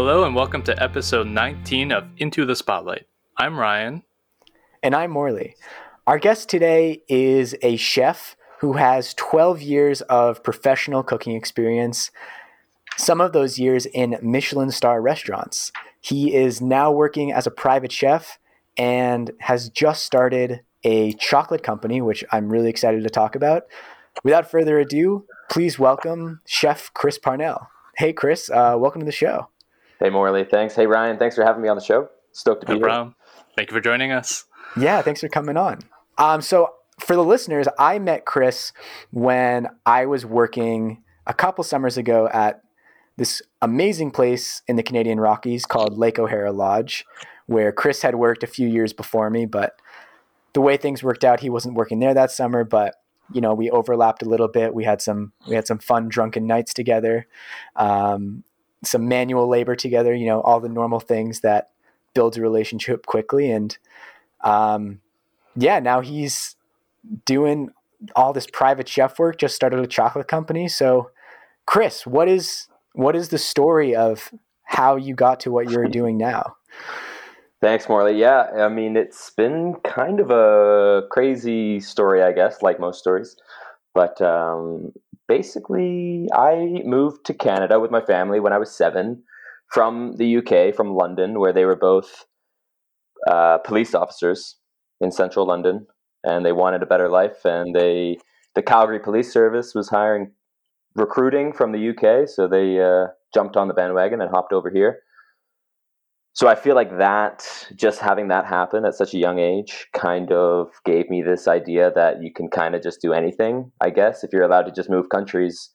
Hello, and welcome to episode 19 of Into the Spotlight. I'm Ryan. And I'm Morley. Our guest today is a chef who has 12 years of professional cooking experience, some of those years in Michelin star restaurants. He is now working as a private chef and has just started a chocolate company, which I'm really excited to talk about. Without further ado, please welcome Chef Chris Parnell. Hey, Chris, uh, welcome to the show. Hey, Morley. Thanks. Hey, Ryan. Thanks for having me on the show. Stoked to be No here. problem. Thank you for joining us. Yeah, thanks for coming on. Um, so, for the listeners, I met Chris when I was working a couple summers ago at this amazing place in the Canadian Rockies called Lake O'Hara Lodge, where Chris had worked a few years before me. But the way things worked out, he wasn't working there that summer. But you know, we overlapped a little bit. We had some we had some fun drunken nights together, um, some manual labor together. You know, all the normal things that builds a relationship quickly. And um, yeah, now he's doing all this private chef work. Just started a chocolate company. So, Chris, what is what is the story of how you got to what you're doing now? Thanks, Morley. Yeah, I mean, it's been kind of a crazy story, I guess, like most stories. But um, basically, I moved to Canada with my family when I was seven from the UK, from London, where they were both uh, police officers in central London, and they wanted a better life. And they, the Calgary Police Service was hiring recruiting from the UK, so they uh, jumped on the bandwagon and hopped over here. So I feel like that, just having that happen at such a young age, kind of gave me this idea that you can kind of just do anything. I guess if you're allowed to just move countries,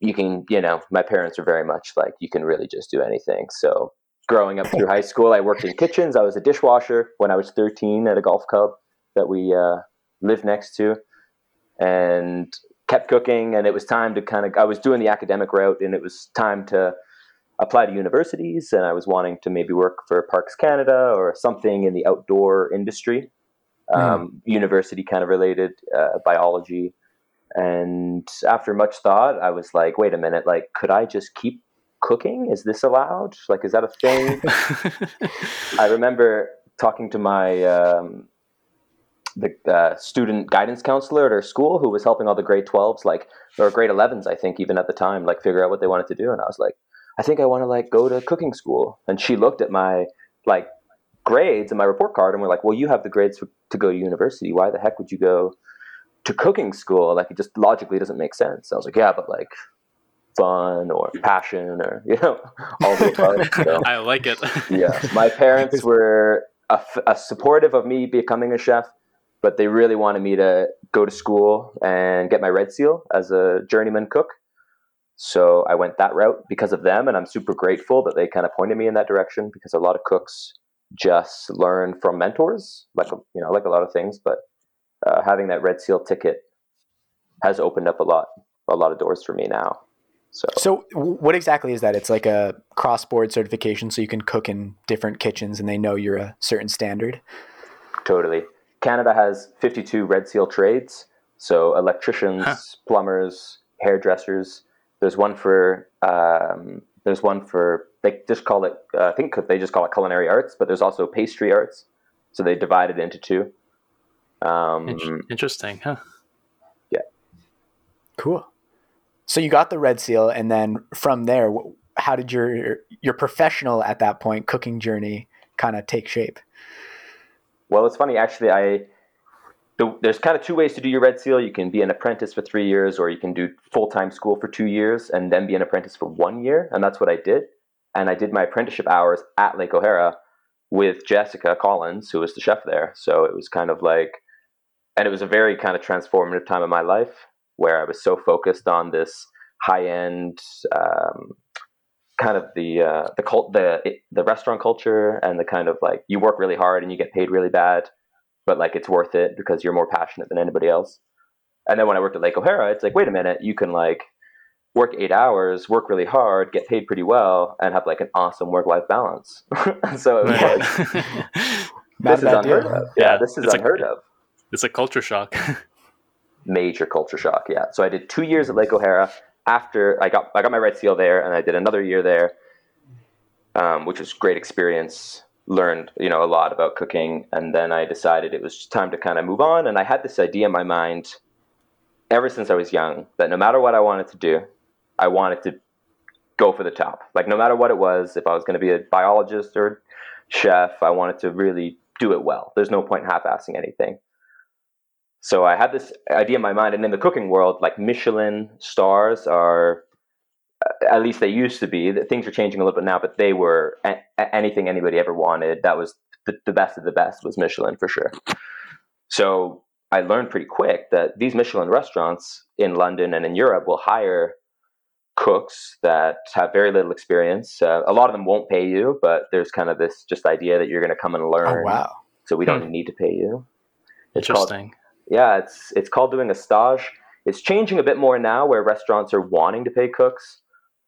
you can. You know, my parents were very much like you can really just do anything. So growing up through high school, I worked in kitchens. I was a dishwasher when I was 13 at a golf club that we uh, lived next to, and kept cooking. And it was time to kind of. I was doing the academic route, and it was time to apply to universities and I was wanting to maybe work for Parks Canada or something in the outdoor industry, um, university kind of related, uh, biology. And after much thought, I was like, wait a minute, like, could I just keep cooking? Is this allowed? Like, is that a thing? I remember talking to my um, the uh, student guidance counselor at our school who was helping all the grade 12s, like, or grade 11s, I think, even at the time, like, figure out what they wanted to do. And I was like, I think I want to like go to cooking school. And she looked at my like grades and my report card and we're like, well, you have the grades for, to go to university. Why the heck would you go to cooking school? Like it just logically doesn't make sense. I was like, yeah, but like fun or passion or, you know, all the above. So, I like it. yeah. My parents were a, a supportive of me becoming a chef, but they really wanted me to go to school and get my red seal as a journeyman cook. So I went that route because of them, and I'm super grateful that they kind of pointed me in that direction because a lot of cooks just learn from mentors, like you know, like a lot of things. But uh, having that red seal ticket has opened up a lot, a lot of doors for me now. So, So, what exactly is that? It's like a cross board certification, so you can cook in different kitchens, and they know you're a certain standard. totally, Canada has 52 red seal trades. So electricians, Huh. plumbers, hairdressers. There's one for um, there's one for they just call it uh, I think they just call it culinary arts, but there's also pastry arts. So they divide it into two. Um, In- Interesting, huh? Yeah. Cool. So you got the red seal, and then from there, how did your your professional at that point cooking journey kind of take shape? Well, it's funny actually. I the, there's kind of two ways to do your red seal. You can be an apprentice for three years, or you can do full time school for two years and then be an apprentice for one year. And that's what I did. And I did my apprenticeship hours at Lake O'Hara with Jessica Collins, who was the chef there. So it was kind of like, and it was a very kind of transformative time in my life where I was so focused on this high end. Um, kind of the uh, the cult the the restaurant culture and the kind of like you work really hard and you get paid really bad but like it's worth it because you're more passionate than anybody else. And then when I worked at Lake O'Hara, it's like, wait a minute, you can like work eight hours, work really hard, get paid pretty well, and have like an awesome work life balance. so it was like, this is bad deal. unheard of. Yeah, Yeah, this is it's a- unheard of. it's a culture shock. Major culture shock. Yeah. So I did two years at Lake O'Hara. After I got I got my red seal there, and I did another year there. um, which was great experience. Learned you know a lot about cooking, and then I decided it was time to kind of move on. And I had this idea in my mind ever since I was young that no matter what I wanted to do, I wanted to go for the top. Like no matter what it was, if I was going to be a biologist or chef, I wanted to really do it well. There's no point in half-assing anything. So I had this idea in my mind, and in the cooking world, like Michelin stars are, at least they used to be. Things are changing a little bit now, but they were a- anything anybody ever wanted. That was the, the best of the best was Michelin for sure. So I learned pretty quick that these Michelin restaurants in London and in Europe will hire cooks that have very little experience. Uh, a lot of them won't pay you, but there's kind of this just idea that you're going to come and Oh learn. wow. So we don't Hmm. need to pay you. It's called, Interesting. yeah, it's it's called doing a stage. It's changing a bit more now, where restaurants are wanting to pay cooks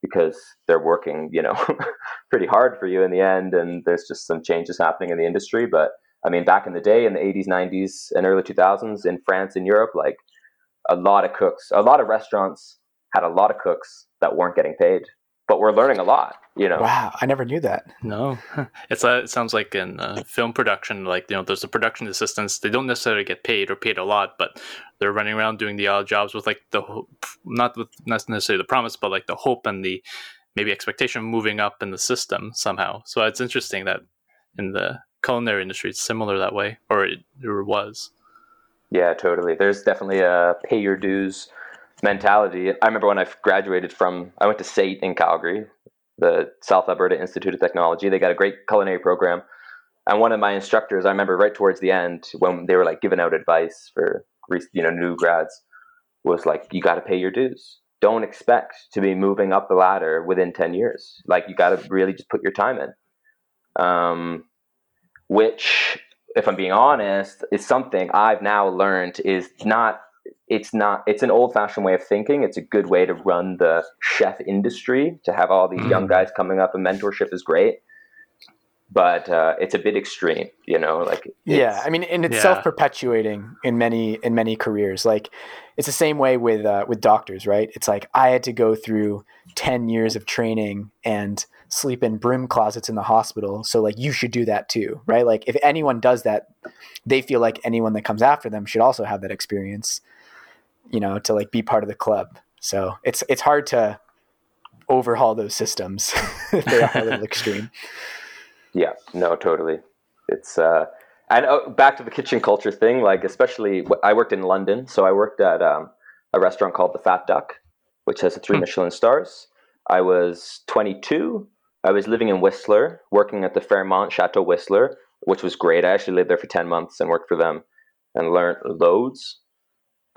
because they're working, you know, pretty hard for you in the end, and there's just some changes happening in the industry. But I mean, back in the day, in the 80s, 90s, and early 2000s, in France and Europe, like a lot of cooks, a lot of restaurants had a lot of cooks that weren't getting paid, but we're learning a lot. You know, Wow, I never knew that. No, it's uh, it sounds like in uh, film production, like you know, there's the production assistants. They don't necessarily get paid or paid a lot, but they're running around doing the odd jobs with like the not with not necessarily the promise, but like the hope and the maybe expectation of moving up in the system somehow. So it's interesting that in the culinary industry, it's similar that way, or it, or was. Yeah, totally. There's definitely a pay your dues mentality. I remember when I graduated from, I went to SAIT in Calgary, the South Alberta Institute of Technology. They got a great culinary program. And one of my instructors, I remember right towards the end when they were like giving out advice for you know new grads, was like, you got to pay your dues. Don't expect to be moving up the ladder within ten years. Like you got to really just put your time in. Um, which if I'm being honest, is something I've now learned is not it's not it's an old fashioned way of thinking. It's a good way to run the chef industry, to have all these young guys coming up and mentorship is great. But uh, it's a bit extreme, you know, like Yeah, it's- I mean, and it's Yeah. self-perpetuating in many in many careers. Like, it's the same way with uh, with doctors, right? It's like I had to go through ten years of training and sleep in broom closets in the hospital, so like you should do that too, right? Like, if anyone does that, they feel like anyone that comes after them should also have that experience, you know, to like be part of the club. So it's it's hard to overhaul those systems if they are a little extreme. Yeah, no, totally. It's uh, and uh, back to the kitchen culture thing. Like, especially I worked in London, so I worked at um, a restaurant called the Fat Duck, which has three Hmm. Michelin stars. I was 22. I was living in Whistler, working at the Fairmont Chateau Whistler, which was great. I actually lived there for 10 months and worked for them and learned loads.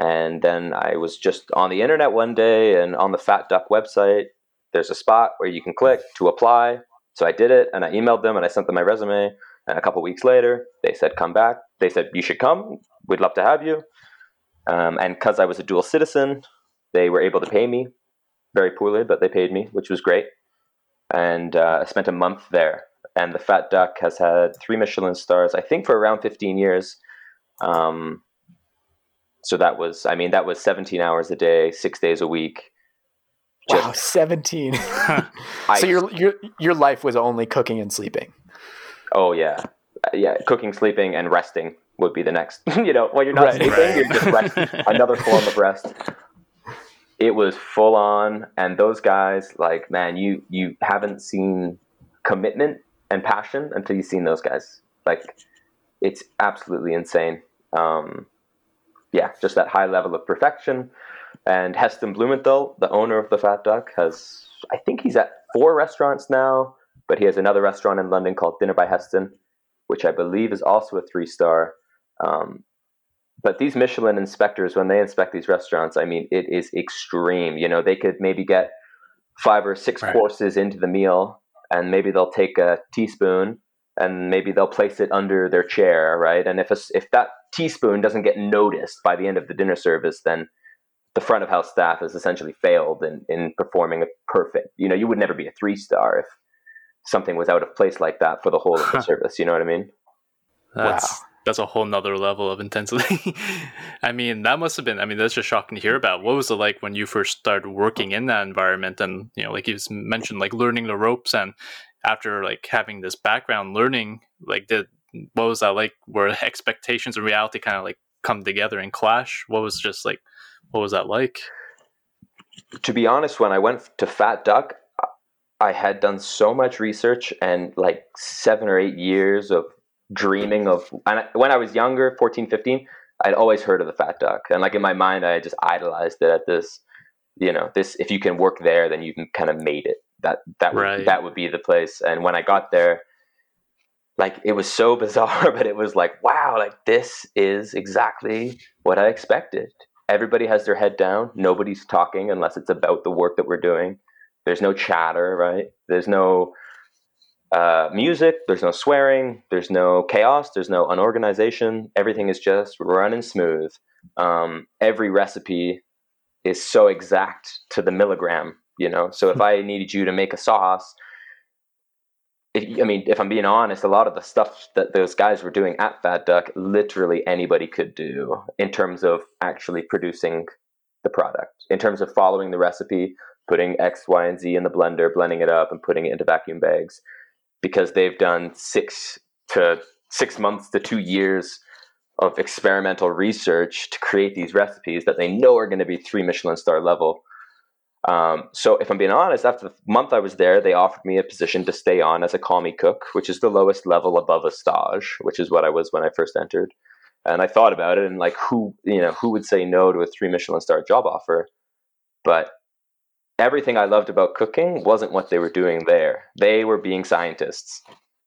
And then I was just on the internet one day and on the Fat Duck website, there's a spot where you can click to apply. So I did it and I emailed them and I sent them my resume. And a couple weeks later, they said, come back. They said, you should come. We'd love to have you. Um, and because I was a dual citizen, they were able to pay me very poorly, but they paid me, which was great. And uh, I spent a month there. And the Fat Duck has had three Michelin stars, I think, for around 15 years. Um, so that was, I mean, that was 17 hours a day, six days a week. Just- Wow, seventeen. I- so your your your life was only cooking and sleeping. Oh yeah, Uh, yeah. Cooking, sleeping, and resting would be the next. you know, when you're not Right. sleeping, Right. you're just resting. Another form of rest. It was full on, and those guys, like, man, you you haven't seen commitment and passion until you've seen those guys. Like, it's absolutely insane. Um, yeah, just that high level of perfection. And Heston Blumenthal, the owner of the Fat Duck, has I think he's at four restaurants now, but he has another restaurant in London called Dinner by Heston, which I believe is also a three star. Um, but these Michelin inspectors, when they inspect these restaurants, I mean, it is extreme. You know, they could maybe get five or six Right. courses into the meal, and maybe they'll take a teaspoon and maybe they'll place it under their chair, right? And if a, if that teaspoon doesn't get noticed by the end of the dinner service, then the front of house staff has essentially failed in, in performing a perfect. You know, you would never be a three star if something was out of place like that for the whole of the service. You know what I mean? That's that's a whole nother level of intensity. I mean, that must have been. I mean, that's just shocking to hear about. What was it like when you first started working in that environment? And you know, like you mentioned, like learning the ropes and after like having this background learning, like did what was that like? Were expectations and reality kind of like come together and clash? What was just like, what was that like? To be honest, when I went to Fat Duck, I had done so much research and like seven or eight years of dreaming of. And when I was younger, 14, 15, I'd always heard of the Fat Duck, and like in my mind, I just idolized it at this. You know, this if you can work there, then you can kind of made it. That that would that would be the place. And when I got there, like it was so bizarre, but it was like, wow, like this is exactly what I expected. Everybody has their head down. Nobody's talking unless it's about the work that we're doing. There's no chatter, right? There's no uh, music. There's no swearing. There's no chaos. There's no unorganization. Everything is just running smooth. Um, every recipe is so exact to the milligram, you know. So if I needed you to make a sauce, I mean, if I'm being honest, a lot of the stuff that those guys were doing at Fat Duck, literally anybody could do in terms of actually producing the product, in terms of following the recipe, putting X, Y, and Z in the blender, blending it up, and putting it into vacuum bags, because they've done six to six months to two years of experimental research to create these recipes that they know are going to be three Michelin star level um, so if I'm being honest, after the month I was there, they offered me a position to stay on as a commis cook, which is the lowest level above a stage, which is what I was when I first entered. And I thought about it and like who you know who would say no to a three Michelin star job offer? But everything I loved about cooking wasn't what they were doing there. They were being scientists.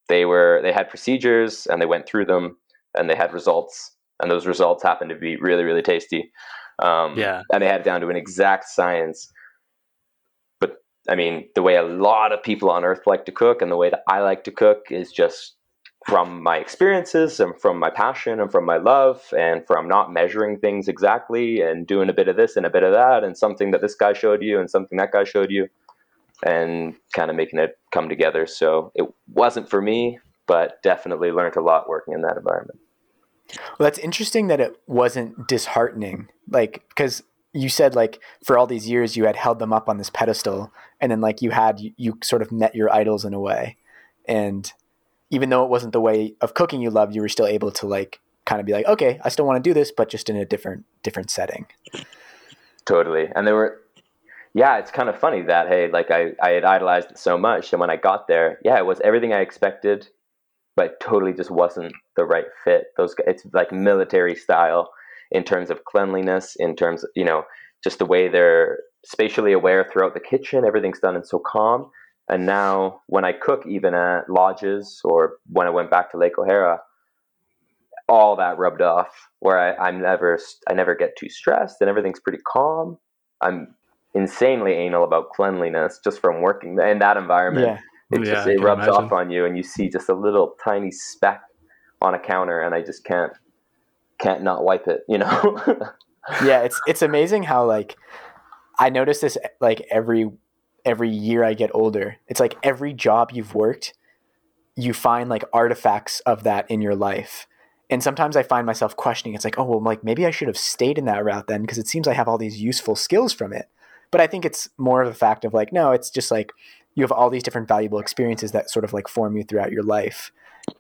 They were they had procedures and they went through them and they had results and those results happened to be really really tasty. Um, yeah, and they had it down to an exact science I mean, the way a lot of people on earth like to cook and the way that I like to cook is just from my experiences and from my passion and from my love and from not measuring things exactly and doing a bit of this and a bit of that and something that this guy showed you and something that guy showed you and kind of making it come together. So it wasn't for me, but definitely learned a lot working in that environment. Well, that's interesting that it wasn't disheartening. Like, because you said like for all these years you had held them up on this pedestal and then like you had you, you, sort of met your idols in a way. And even though it wasn't the way of cooking you loved you were still able to like kind of be like okay i still want to do this but just in a different different setting. Totally. And there were yeah it's kind of funny that hey like i i had idolized it so much and when i got there yeah it was everything i expected but totally just wasn't the right fit. Those it's like military style in terms of cleanliness, in terms of, you know, just the way they're spatially aware throughout the kitchen. Everything's done and so calm. And now when I cook, even at lodges or when I went back to Lake O'Hara, all that rubbed off where I, I'm never, I never get too stressed and everything's pretty calm. I'm insanely anal about cleanliness just from working in that environment. Yeah. It yeah, just, it rubs imagine. off on you and you see just a little tiny speck on a counter and I just can't, can't not wipe it, you know? yeah, it's it's amazing how like I notice this like every every year I get older. It's like every job you've worked, you find like artifacts of that in your life. And sometimes I find myself questioning. It's like, oh well, like maybe I should have stayed in that route then because it seems I have all these useful skills from it. But I think it's more of a fact of like, no, it's just like you have all these different valuable experiences that sort of like form you throughout your life,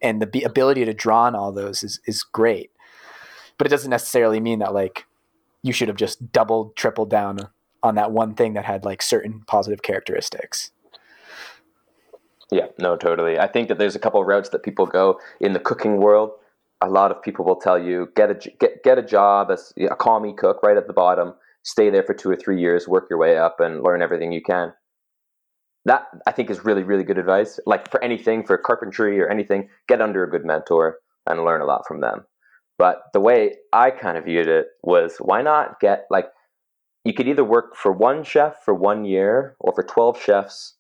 and the ability to draw on all those is is great but it doesn't necessarily mean that like you should have just doubled, tripled down on that one thing that had like certain positive characteristics. Yeah, no, totally. I think that there's a couple of routes that people go in the cooking world. A lot of people will tell you get a get get a job as a commis cook right at the bottom, stay there for two or three years, work your way up, and learn everything you can. That I think is really really good advice. Like for anything, for carpentry or anything, get under a good mentor and learn a lot from them. But the way I kind of viewed it was why not get like you could either work for one chef for one year or for 12 chefs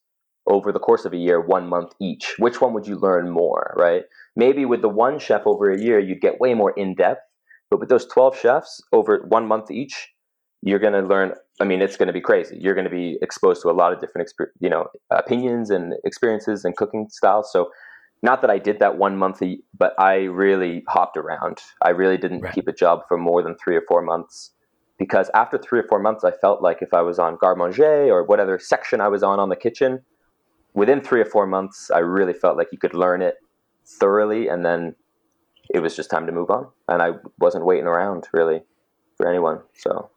over the course of a year, one month each. Which one would you learn more, right? Maybe with the one chef over a year, you'd get way more in depth. But with those 12 chefs over one month each, you're going to learn. I mean, it's going to be crazy. You're going to be exposed to a lot of different, you know, opinions and experiences and cooking styles. So not that I did that one month, but I really hopped around. I really didn't right. keep a job for more than three or four months because after three or four months, I felt like if I was on garde manger or whatever section I was on on the kitchen, within three or four months, I really felt like you could learn it thoroughly, and then it was just time to move on. And I wasn't waiting around really for anyone. So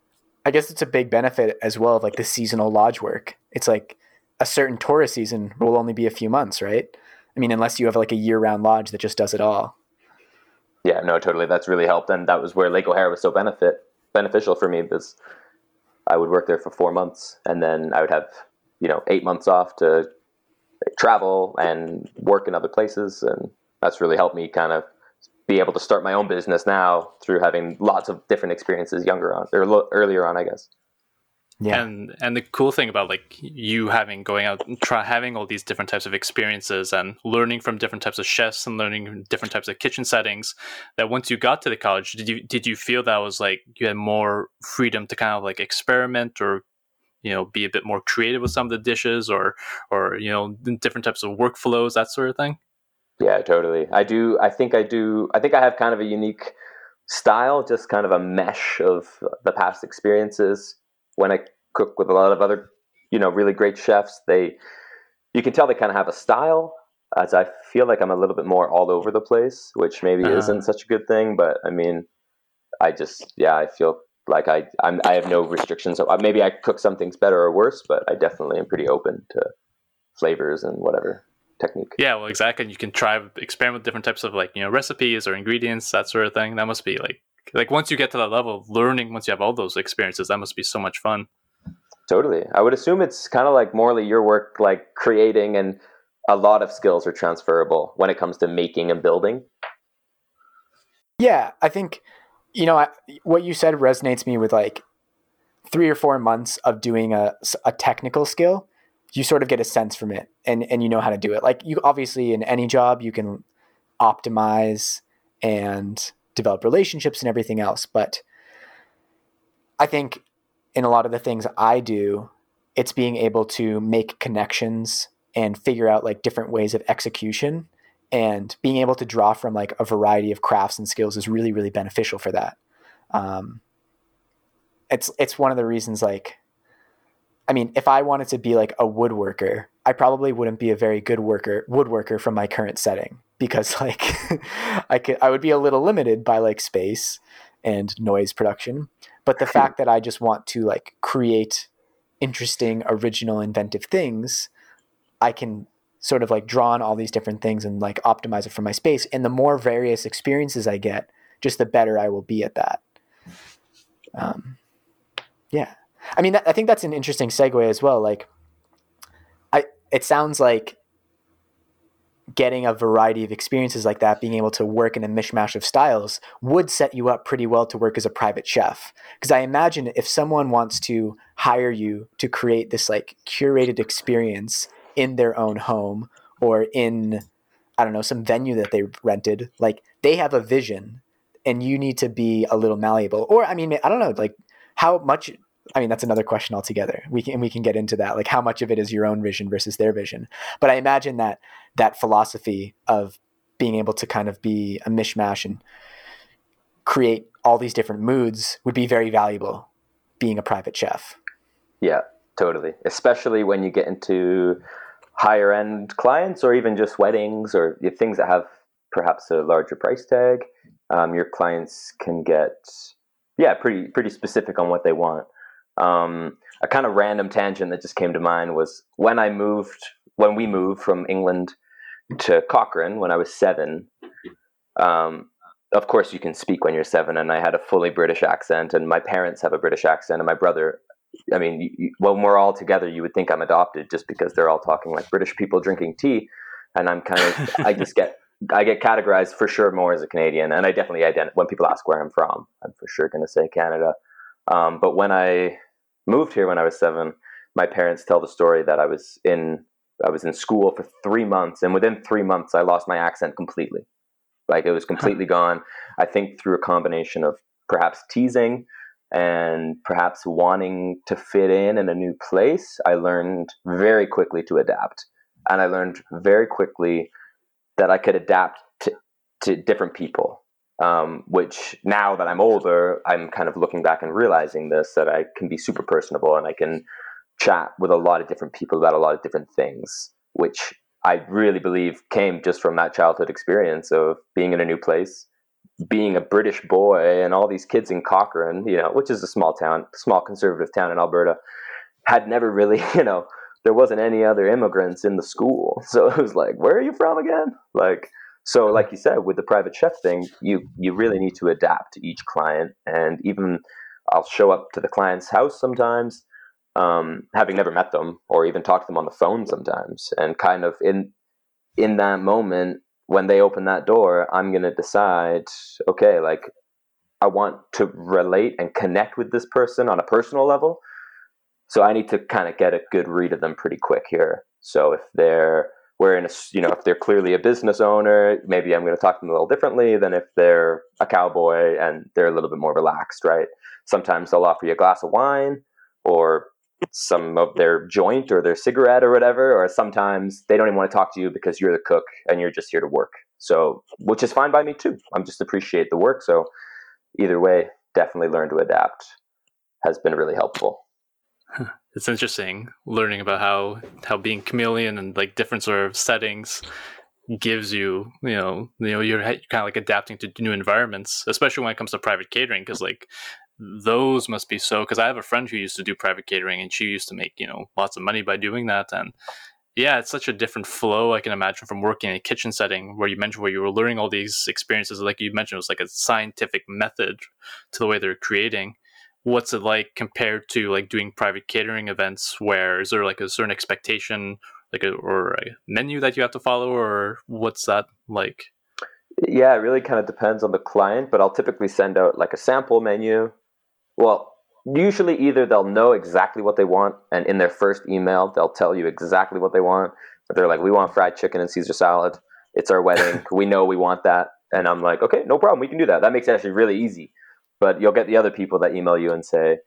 I guess it's a big benefit as well of like the seasonal lodge work. It's like a certain tourist season will only be a few months, right? I mean, unless you have like a year round lodge that just does it all. Yeah, no, totally. That's really helped, and that was where Lake O'Hara was so benefit beneficial for me because I would work there for four months, and then I would have you know eight months off to travel and work in other places, and that's really helped me kind of be able to start my own business now through having lots of different experiences younger on or lo- earlier on, I guess. Yeah. And and the cool thing about like you having going out and try having all these different types of experiences and learning from different types of chefs and learning different types of kitchen settings that once you got to the college did you did you feel that was like you had more freedom to kind of like experiment or you know be a bit more creative with some of the dishes or or you know different types of workflows that sort of thing? Yeah, totally. I do I think I do I think I have kind of a unique style just kind of a mesh of the past experiences when I cook with a lot of other, you know, really great chefs, they you can tell they kind of have a style. As I feel like I'm a little bit more all over the place, which maybe uh-huh. isn't such a good thing. But I mean, I just yeah, I feel like I I'm, I have no restrictions. So uh, maybe I cook some things better or worse, but I definitely am pretty open to flavors and whatever technique. Yeah, well, exactly. And you can try experiment with different types of like you know recipes or ingredients, that sort of thing. That must be like like once you get to that level of learning, once you have all those experiences, that must be so much fun. Totally. I would assume it's kind of like Morley, your work, like creating, and a lot of skills are transferable when it comes to making and building. Yeah, I think, you know, I, what you said resonates me with like three or four months of doing a, a technical skill. You sort of get a sense from it and, and you know how to do it. Like, you obviously, in any job, you can optimize and develop relationships and everything else. But I think in a lot of the things I do, it's being able to make connections and figure out like different ways of execution and being able to draw from like a variety of crafts and skills is really really beneficial for that um, it's it's one of the reasons like i mean if i wanted to be like a woodworker i probably wouldn't be a very good worker woodworker from my current setting because like i could i would be a little limited by like space and noise production. But the fact that i just want to like create interesting original inventive things i can sort of like draw on all these different things and like optimize it for my space. And the more various experiences i get just the better i will be at that. Um, yeah. I mean i think that's an interesting segue as well. Like i it sounds like getting a variety of experiences like that, being able to work in a mishmash of styles, would set you up pretty well to work as a private chef. Because I imagine if someone wants to hire you to create this like curated experience in their own home or in, I don't know, some venue that they rented, like they have a vision and you need to be a little malleable. Or, I mean, I don't know, like how much I mean, that's another question altogether. We can we can get into that, like how much of it is your own vision versus their vision. But I imagine that that philosophy of being able to kind of be a mishmash and create all these different moods would be very valuable being a private chef. Yeah, totally. Especially when you get into higher end clients or even just weddings or things that have perhaps a larger price tag. Um, your clients can get yeah pretty pretty specific on what they want um, a kind of random tangent that just came to mind was when I moved, when we moved from England to Cochrane when I was seven. Um, of course, you can speak when you're seven, and I had a fully British accent, and my parents have a British accent, and my brother. I mean, when we're all together, you would think I'm adopted just because they're all talking like British people drinking tea, and I'm kind of, I just get, I get categorized for sure more as a Canadian, and I definitely identify when people ask where I'm from, I'm for sure going to say Canada. Um, but when I moved here when I was seven, my parents tell the story that I was in I was in school for three months, and within three months, I lost my accent completely. Like it was completely gone. I think through a combination of perhaps teasing and perhaps wanting to fit in in a new place, I learned very quickly to adapt, and I learned very quickly that I could adapt to, to different people um, which now that I'm older, I'm kind of looking back and realizing this that I can be super personable and I can chat with a lot of different people about a lot of different things, which I really believe came just from that childhood experience of being in a new place, being a British boy, and all these kids in Cochrane, you know, which is a small town, small conservative town in Alberta, had never really, you know, there wasn't any other immigrants in the school. So it was like, where are you from again? Like, so like you said, with the private chef thing, you you really need to adapt to each client, and even I'll show up to the client's house sometimes, um, having never met them or even talked to them on the phone sometimes, and kind of in in that moment when they open that door, I'm gonna decide, okay, like I want to relate and connect with this person on a personal level. So I need to kind of get a good read of them pretty quick here. So if they're we're in a you know if they're clearly a business owner, maybe I'm going to talk to them a little differently than if they're a cowboy and they're a little bit more relaxed, right? Sometimes they'll offer you a glass of wine or some of their joint or their cigarette or whatever, or sometimes they don't even want to talk to you because you're the cook and you're just here to work. So, which is fine by me too. I'm just appreciate the work. So, either way, definitely learn to adapt has been really helpful it's interesting learning about how how being chameleon and like different sort of settings gives you you know you know you're kind of like adapting to new environments especially when it comes to private catering because like those must be so because i have a friend who used to do private catering and she used to make you know lots of money by doing that and yeah it's such a different flow i can imagine from working in a kitchen setting where you mentioned where you were learning all these experiences like you mentioned it was like a scientific method to the way they're creating what's it like compared to like doing private catering events where is there like a certain expectation like a, or a menu that you have to follow or what's that like? Yeah it really kind of depends on the client but i'll typically send out like a sample menu. Well usually either they'll know exactly what they want and in their first email they'll tell you exactly what they want. But they're like we want fried chicken and caesar salad. It's our wedding. We know we want that. And i'm like okay no problem. We can do that. That makes it actually really easy but you'll get the other people that email you and say,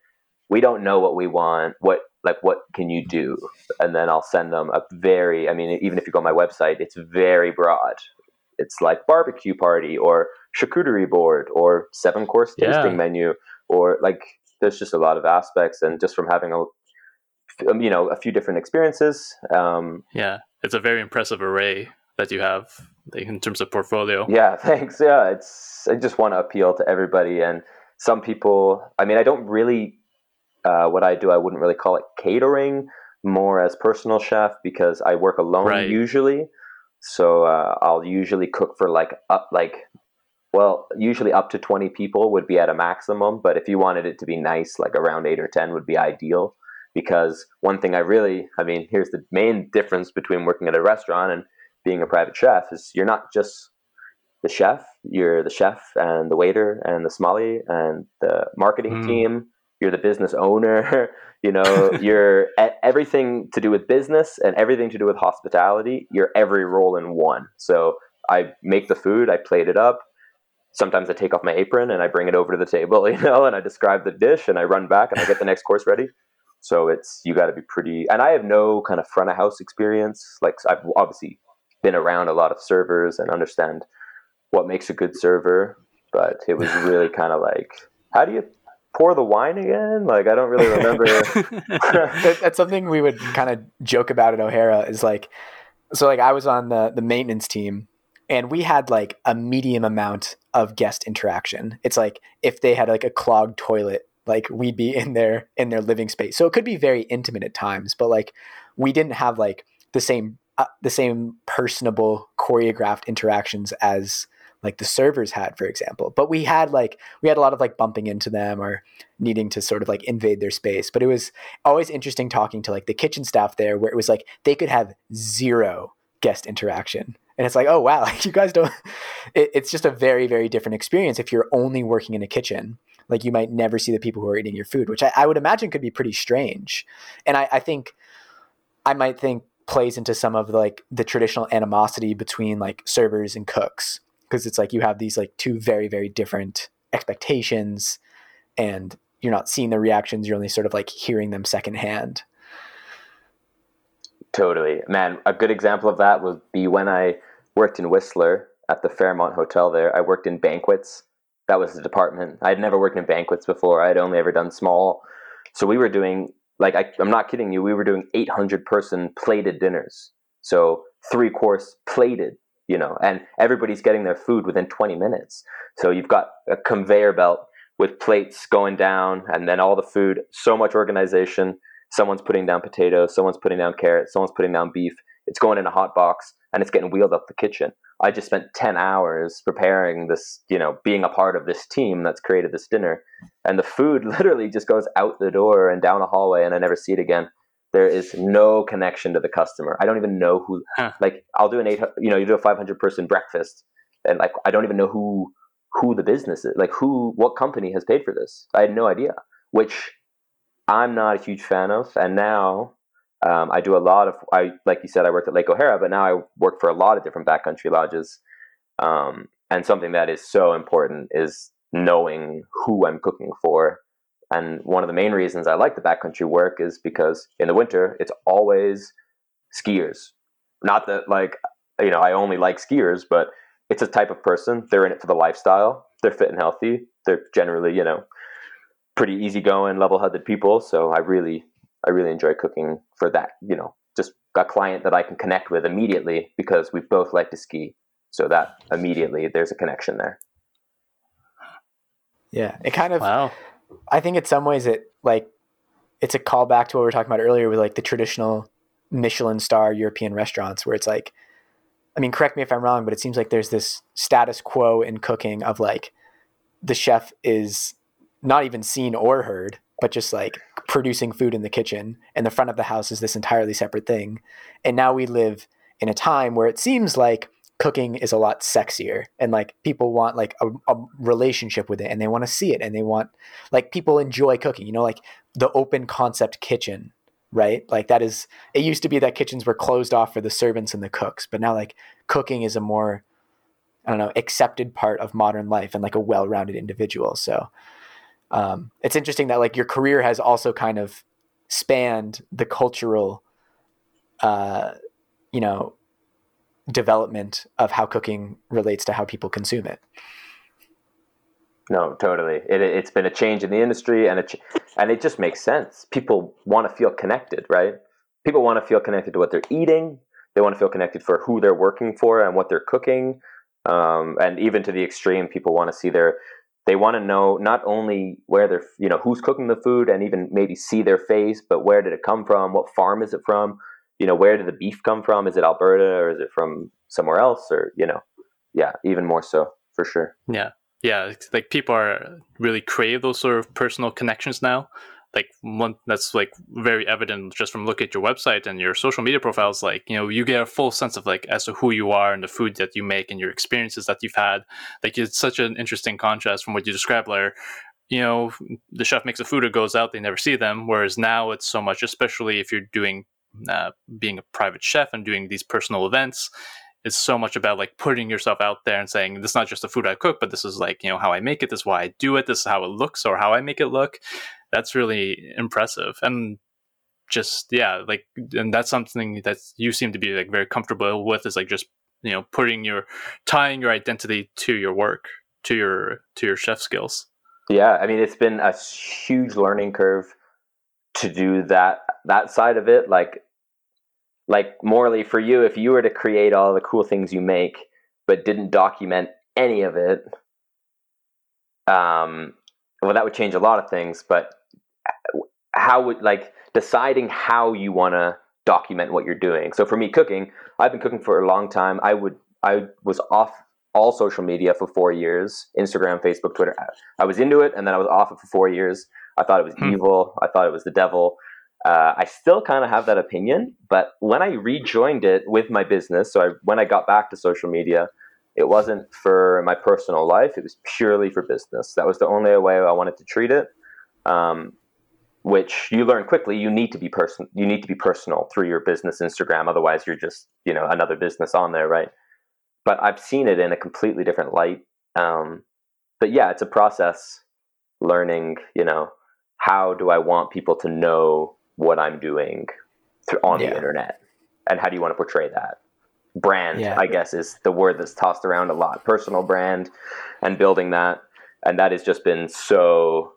"We don't know what we want. What like what can you do?" And then I'll send them a very. I mean, even if you go on my website, it's very broad. It's like barbecue party or charcuterie board or seven course tasting yeah. menu or like there's just a lot of aspects and just from having a um, you know a few different experiences um, yeah it's a very impressive array that you have in terms of portfolio yeah thanks yeah it's i just want to appeal to everybody and some people i mean i don't really uh, what i do i wouldn't really call it catering more as personal chef because i work alone right. usually so uh, i'll usually cook for like up like well usually up to 20 people would be at a maximum but if you wanted it to be nice like around 8 or 10 would be ideal because one thing i really i mean here's the main difference between working at a restaurant and being a private chef is you're not just the chef, you're the chef and the waiter and the sommelier and the marketing mm. team. You're the business owner. you know, you're everything to do with business and everything to do with hospitality. You're every role in one. So I make the food, I plate it up. Sometimes I take off my apron and I bring it over to the table, you know, and I describe the dish and I run back and I get the next course ready. So it's you got to be pretty. And I have no kind of front of house experience. Like I've obviously been around a lot of servers and understand what makes a good server, but it was really kind of like, how do you pour the wine again? Like, I don't really remember. That's something we would kind of joke about at O'Hara is like, so like I was on the the maintenance team and we had like a medium amount of guest interaction. It's like if they had like a clogged toilet, like we'd be in their in their living space. So it could be very intimate at times, but like we didn't have like the same uh, the same personable choreographed interactions as like the servers had for example but we had like we had a lot of like bumping into them or needing to sort of like invade their space but it was always interesting talking to like the kitchen staff there where it was like they could have zero guest interaction. And it's like oh wow like you guys don't it, it's just a very very different experience if you're only working in a kitchen. Like you might never see the people who are eating your food which i, I would imagine could be pretty strange. And I, I think i might think plays into some of the, like the traditional animosity between like servers and cooks because it's like you have these like two very very different expectations and you're not seeing the reactions you're only sort of like hearing them secondhand. Totally. Man a good example of that would be when i worked in whistler at the fairmont hotel there. I worked in banquets. That was the department. I'd never worked in banquets before. I'd only ever done small. So we were doing like I, am not kidding you we were doing 800 person plated dinners. So three course plated, you know, and everybody's getting their food within 20 minutes. So you've got a conveyor belt with plates going down and then all the food, so much organization. Someone's putting down potatoes, someone's putting down carrots, someone's putting down beef. It's going in a hot box and it's getting wheeled up the kitchen. I just spent 10 hours preparing this, you know, being a part of this team that's created this dinner. And the food literally just goes out the door and down a hallway and I never see it again. There is no connection to the customer. I don't even know who, huh. like, I'll do an eight, you know, you do a 500 person breakfast and like, I don't even know who, who the business is, like who, what company has paid for this. I had no idea, which I'm not a huge fan of. And now um, I do a lot of, I like you said, I worked at Lake O'Hara, but now I work for a lot of different backcountry lodges. Um, and something that is so important is knowing who I'm cooking for. And one of the main reasons I like the backcountry work is because in the winter it's always skiers. Not that like you know I only like skiers, but it's a type of person. They're in it for the lifestyle. They're fit and healthy. They're generally you know pretty easygoing, level-headed people. So I really I really enjoy cooking for that, you know, just a client that I can connect with immediately because we both like to ski. So that immediately there's a connection there. Yeah. It kind of, wow. I think in some ways it like, it's a callback to what we were talking about earlier with like the traditional Michelin star European restaurants where it's like, I mean, correct me if I'm wrong, but it seems like there's this status quo in cooking of like the chef is not even seen or heard but just like producing food in the kitchen and the front of the house is this entirely separate thing. And now we live in a time where it seems like cooking is a lot sexier and like people want like a, a relationship with it and they want to see it and they want like people enjoy cooking, you know, like the open concept kitchen right? Like that is it used to be that kitchens were closed off for the servants and the cooks, but now like cooking is a more I don't know, accepted part of modern life and like a well-rounded individual. So um, it's interesting that like your career has also kind of spanned the cultural, uh, you know, development of how cooking relates to how people consume it. No, totally. It, has been a change in the industry, and it and it just makes sense. People want to feel connected, right? People want to feel connected to what they're eating. They want to feel connected for who they're working for and what they're cooking. Um, and even to the extreme, people want to see their they want to know not only where they're you know who's cooking the food and even maybe see their face but where did it come from what farm is it from you know where did the beef come from? Is it alberta or is it from somewhere else? Or you know yeah even more so for sure. Yeah. Yeah like people are really crave those sort of personal connections now. Like one that's like very evident just from looking at your website and your social media profiles. Like you know you get a full sense of like as to who you are and the food that you make and your experiences that you've had. Like it's such an interesting contrast from what you described there you know the chef makes a food it goes out they never see them. Whereas now it's so much especially if you're doing uh, being a private chef and doing these personal events it's so much about like putting yourself out there and saying this is not just the food I cook, but this is like you know how I make it. This is why I do it. This is how it looks or how I make it look that's really impressive and just yeah like and that's something that you seem to be like very comfortable with is like just you know putting your tying your identity to your work to your to your chef skills yeah i mean it's been a huge learning curve to do that that side of it like like Morley for you if you were to create all the cool things you make but didn't document any of it um well that would change a lot of things but how would like deciding how you want to document what you're doing. So for me, cooking, I've been cooking for a long time. I would I was off all social media for four years Instagram, Facebook, Twitter. I was into it and then I was off it for four years. I thought it was hmm. evil. I thought it was the devil. Uh, I still kind of have that opinion, but when I rejoined it with my business, so I, when I got back to social media, it wasn't for my personal life. It was purely for business. That was the only way I wanted to treat it. Um, which you learn quickly you need to be person you need to be personal through your business instagram otherwise you're just you know another business on there right but i've seen it in a completely different light um, but yeah it's a process learning you know how do i want people to know what i'm doing through, on yeah. the internet and how do you want to portray that brand yeah. i guess is the word that's tossed around a lot personal brand and building that and that has just been so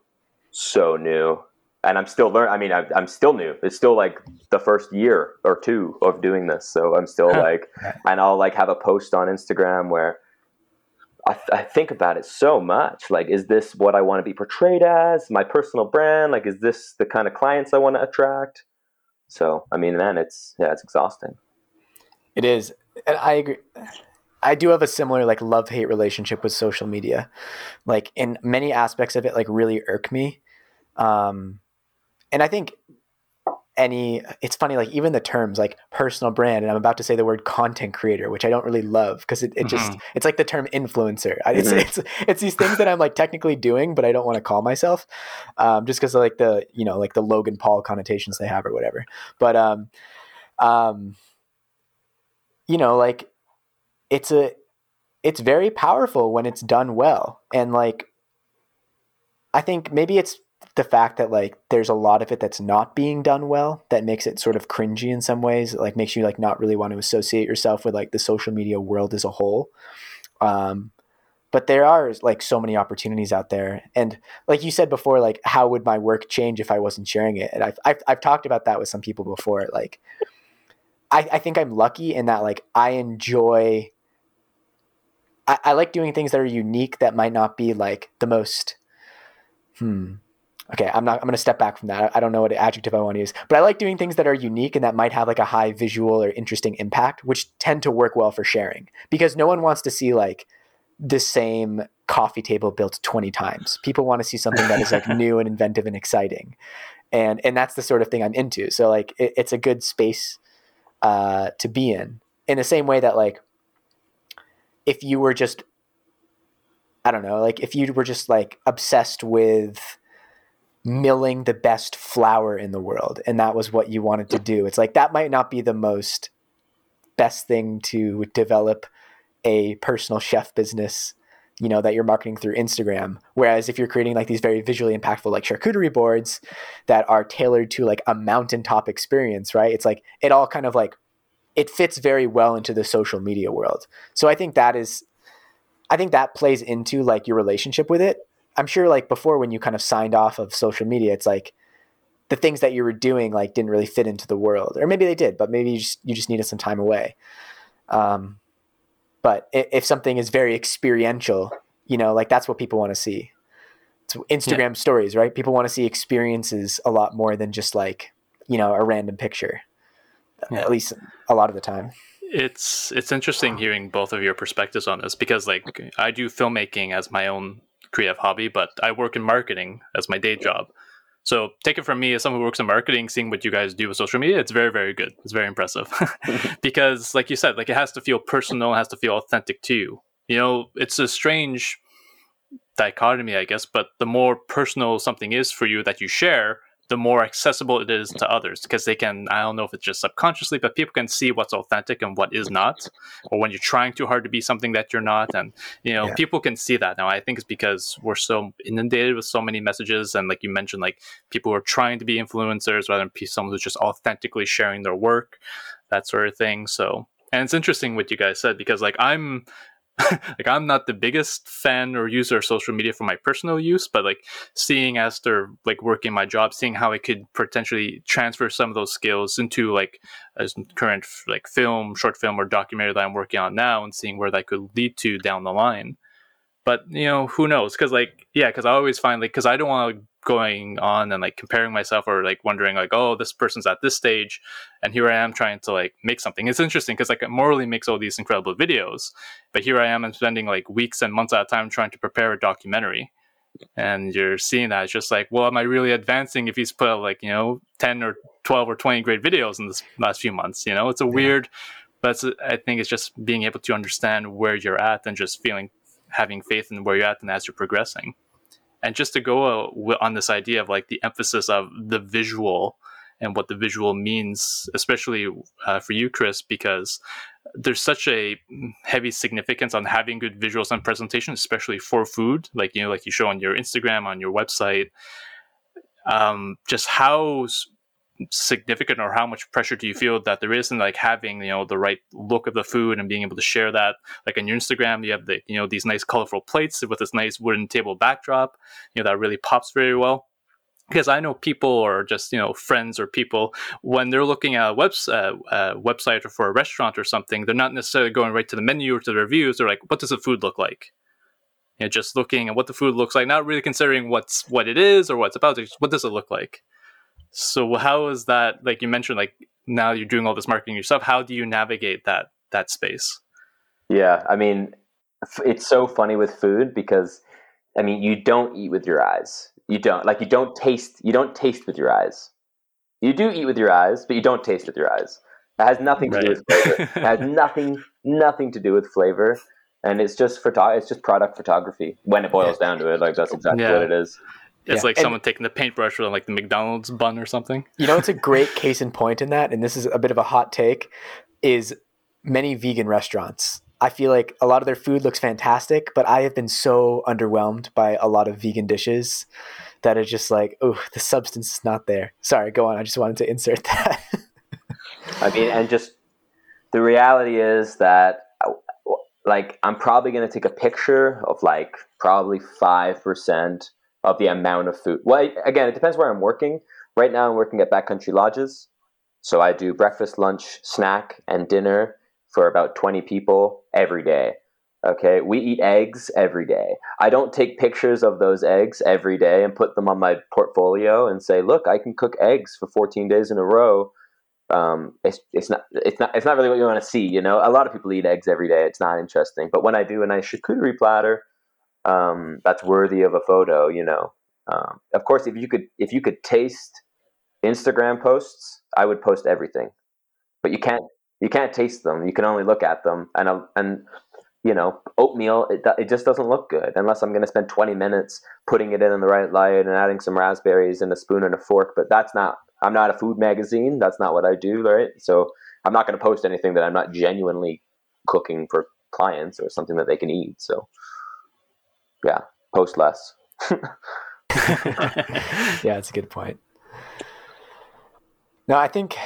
so new and I'm still learning. I mean, I, am still new. It's still like the first year or two of doing this, so I'm still like, and I'll like have a post on Instagram where I, th- I, think about it so much. Like, is this what I want to be portrayed as? My personal brand? Like, is this the kind of clients I want to attract? So, I mean, man, it's yeah, it's exhausting. It is, and I agree. I do have a similar like love hate relationship with social media. Like, in many aspects of it, like really irk me. Um, and I think any it's funny like even the terms like personal brand and i'm about to say the word content creator which i don't really love because it, it just mm-hmm. it's like the term influencer it's, mm-hmm. it's it's these things that i'm like technically doing but i don't want to call myself um, just because of like the you know like the logan paul connotations they have or whatever but um um you know like it's a it's very powerful when it's done well and like i think maybe it's the fact that like there's a lot of it that's not being done well that makes it sort of cringy in some ways like makes you like not really want to associate yourself with like the social media world as a whole. Um but there are like so many opportunities out there. And like you said before like how would my work change if i wasn't sharing it? And i've i've, I've talked about that with some people before like I, I think i'm lucky in that like i enjoy I, I like doing things that are unique that might not be like the most hmm okay, I'm not, I'm going to step back from that. I don't know what adjective I want to use, but I like doing things that are unique and that might have like a high visual or interesting impact, which tend to work well for sharing because no one wants to see like the same coffee table built 20 times. People want to see something that is like new and inventive and exciting. And, and that's the sort of thing I'm into. So like, it, it's a good space uh, to be in, in the same way that like, if you were just, I don't know, like if you were just like obsessed with, milling the best flour in the world and that was what you wanted to do. It's like that might not be the most best thing to develop a personal chef business you know that you're marketing through Instagram. Whereas if you're creating like these very visually impactful like charcuterie boards that are tailored to like a mountaintop experience right? It's like it all kind of like it fits very well into the social media world. So i think that is i think that plays into like your relationship with it I'm sure like before when you kind of signed off of social media, it's like the things that you were doing like didn't really fit into the world, or maybe they did, but maybe you just you just needed some time away. Um, but if something is very experiential, you know, like that's what people want to see. It's Instagram yeah. stories, right? People want to see experiences a lot more than just like you know a random picture. Yeah. At least a lot of the time it's it's interesting hearing both of your perspectives on this because like I do filmmaking as my own creative hobby, but I work in marketing as my day job. So take it from me as someone who works in marketing, seeing what you guys do with social media, it's very, very good. It's very impressive. because like you said, like it has to feel personal, it has to feel authentic to you. You know, it's a strange dichotomy, I guess, but the more personal something is for you that you share, the more accessible it is to others because they can i don't know if it's just subconsciously but people can see what's authentic and what is not or when you're trying too hard to be something that you're not and you know yeah. people can see that now i think it's because we're so inundated with so many messages and like you mentioned like people are trying to be influencers rather than be someone who's just authentically sharing their work that sort of thing so and it's interesting what you guys said because like i'm like I'm not the biggest fan or user of social media for my personal use, but like seeing as they're like working my job, seeing how I could potentially transfer some of those skills into like a current like film, short film, or documentary that I'm working on now, and seeing where that could lead to down the line. But you know, who knows? Because like, yeah, because I always find like, because I don't want to going on and like comparing myself or like wondering like oh this person's at this stage and here i am trying to like make something it's interesting because like it Morley makes all these incredible videos but here i am and spending like weeks and months at a time trying to prepare a documentary and you're seeing that it's just like well am i really advancing if he's put out like you know 10 or 12 or 20 great videos in this last few months you know it's a yeah. weird but i think it's just being able to understand where you're at and just feeling having faith in where you're at and as you're progressing and just to go uh, on this idea of like the emphasis of the visual and what the visual means, especially uh, for you, Chris, because there's such a heavy significance on having good visuals and presentation, especially for food, like you know, like you show on your Instagram, on your website. Um, just how significant or how much pressure do you feel that there is in like having you know the right look of the food and being able to share that like on your instagram you have the you know these nice colorful plates with this nice wooden table backdrop you know that really pops very well because I know people or just you know friends or people when they're looking at a web, uh, uh, website or for a restaurant or something, they're not necessarily going right to the menu or to the reviews. They're like, what does the food look like? You know, just looking at what the food looks like, not really considering what's what it is or what's about. Just what does it look like? So how is that? Like you mentioned, like now you're doing all this marketing yourself. How do you navigate that that space? Yeah, I mean, it's so funny with food because I mean, you don't eat with your eyes you don't like you don't taste you don't taste with your eyes. You do eat with your eyes, but you don't taste with your eyes. It has nothing to right. do with flavor. it has nothing nothing to do with flavor, and it's just photo. It's just product photography. When it boils down to it, like that's exactly yeah. what it is. It's yeah. like and someone taking the paintbrush with like the McDonald's bun or something. You know, it's a great case in point in that, and this is a bit of a hot take. Is many vegan restaurants I feel like a lot of their food looks fantastic, but I have been so underwhelmed by a lot of vegan dishes that it's just like, oh, the substance is not there. Sorry, go on. I just wanted to insert that. I mean, and just the reality is that, like, I'm probably going to take a picture of like probably 5% of the amount of food. Well, again, it depends where I'm working. Right now, I'm working at Backcountry Lodges. So I do breakfast, lunch, snack, and dinner for about 20 people every day. Okay, we eat eggs every day. I don't take pictures of those eggs every day and put them on my portfolio and say, "Look, I can cook eggs for 14 days in a row." Um, it's it's not it's not it's not really what you want to see. You know, a lot of people eat eggs every day. It's not interesting. But when I do a nice charcuterie platter, um, that's worthy of a photo. You know, um, of course, if you could if you could taste Instagram posts, I would post everything. But you can't you can't taste them. You can only look at them, and uh, and you know oatmeal it, it just doesn't look good unless I'm going to spend 20 minutes putting it in in the right light and adding some raspberries and a spoon and a fork. But that's not. I'm not a food magazine. That's not what I do, right? So I'm not going to post anything that I'm not genuinely cooking for clients or something that they can eat. So yeah, post less. yeah, it's a good point. No, I think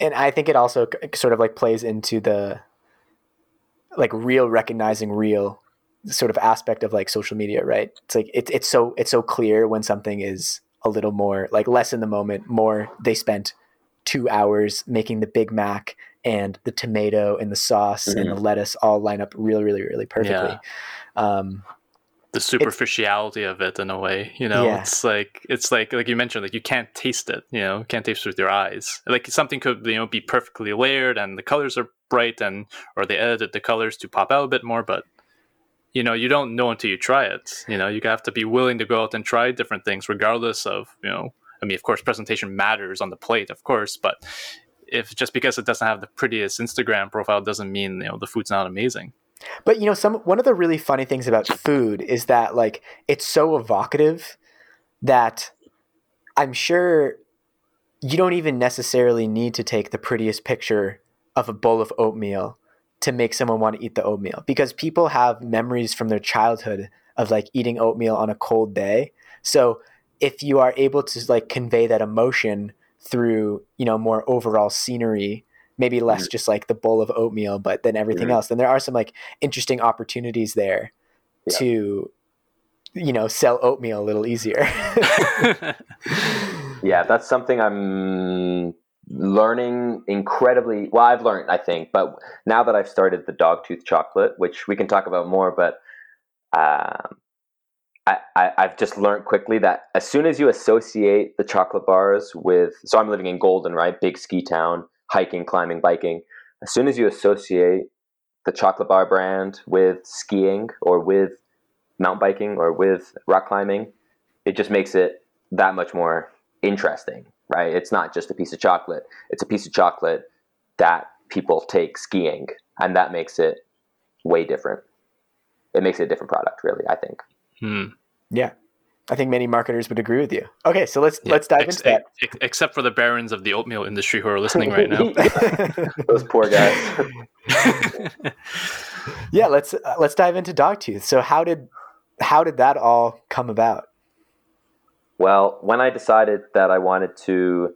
and I think it also sort of like plays into the like real recognizing real sort of aspect of like social media, right? It's like it's it's so it's so clear when something is a little more like less in the moment, more they spent two hours making the Big Mac and the tomato and the sauce mm-hmm. and the mm-hmm. lettuce all line up really, really, really perfectly. Yeah. Um, the superficiality it's, of it in a way you know yeah. it's like it's like like you mentioned like you can't taste it you know can't taste it with your eyes like something could you know be perfectly layered and the colors are bright and or they edited the colors to pop out a bit more but you know you don't know until you try it you know you have to be willing to go out and try different things regardless of you know i mean of course presentation matters on the plate of course but if just because it doesn't have the prettiest instagram profile doesn't mean you know the food's not amazing but you know, some one of the really funny things about food is that like it's so evocative that I'm sure you don't even necessarily need to take the prettiest picture of a bowl of oatmeal to make someone want to eat the oatmeal because people have memories from their childhood of like eating oatmeal on a cold day. So if you are able to like convey that emotion through, you know, more overall scenery maybe less mm-hmm. just like the bowl of oatmeal, but then everything mm-hmm. else. Then there are some like interesting opportunities there yeah. to, you know, sell oatmeal a little easier. yeah, that's something I'm learning incredibly well i've learned i think but now that i've started the dog tooth chocolate which we can talk about more but um, I, I, i've just learned quickly that as soon as you associate the chocolate bars with so i'm living in golden right big ski town hiking, climbing, biking. As soon as you associate the chocolate bar brand with skiing or with mountain biking or with rock climbing, it just makes it that much more interesting, right? It's not just a piece of chocolate, it's a piece of chocolate that people take skiing, and that makes it way different. It makes it a different product, really, I think. Hmm. Yeah. I think many marketers would agree with you. Okay, so let's yeah, let's dive ex- into that. Ex- except for the barons of the oatmeal industry who are listening right now. Those poor guys. yeah, let's uh, let's dive into Dogtooth. So how did how did that all come about? Well, when I decided that I wanted to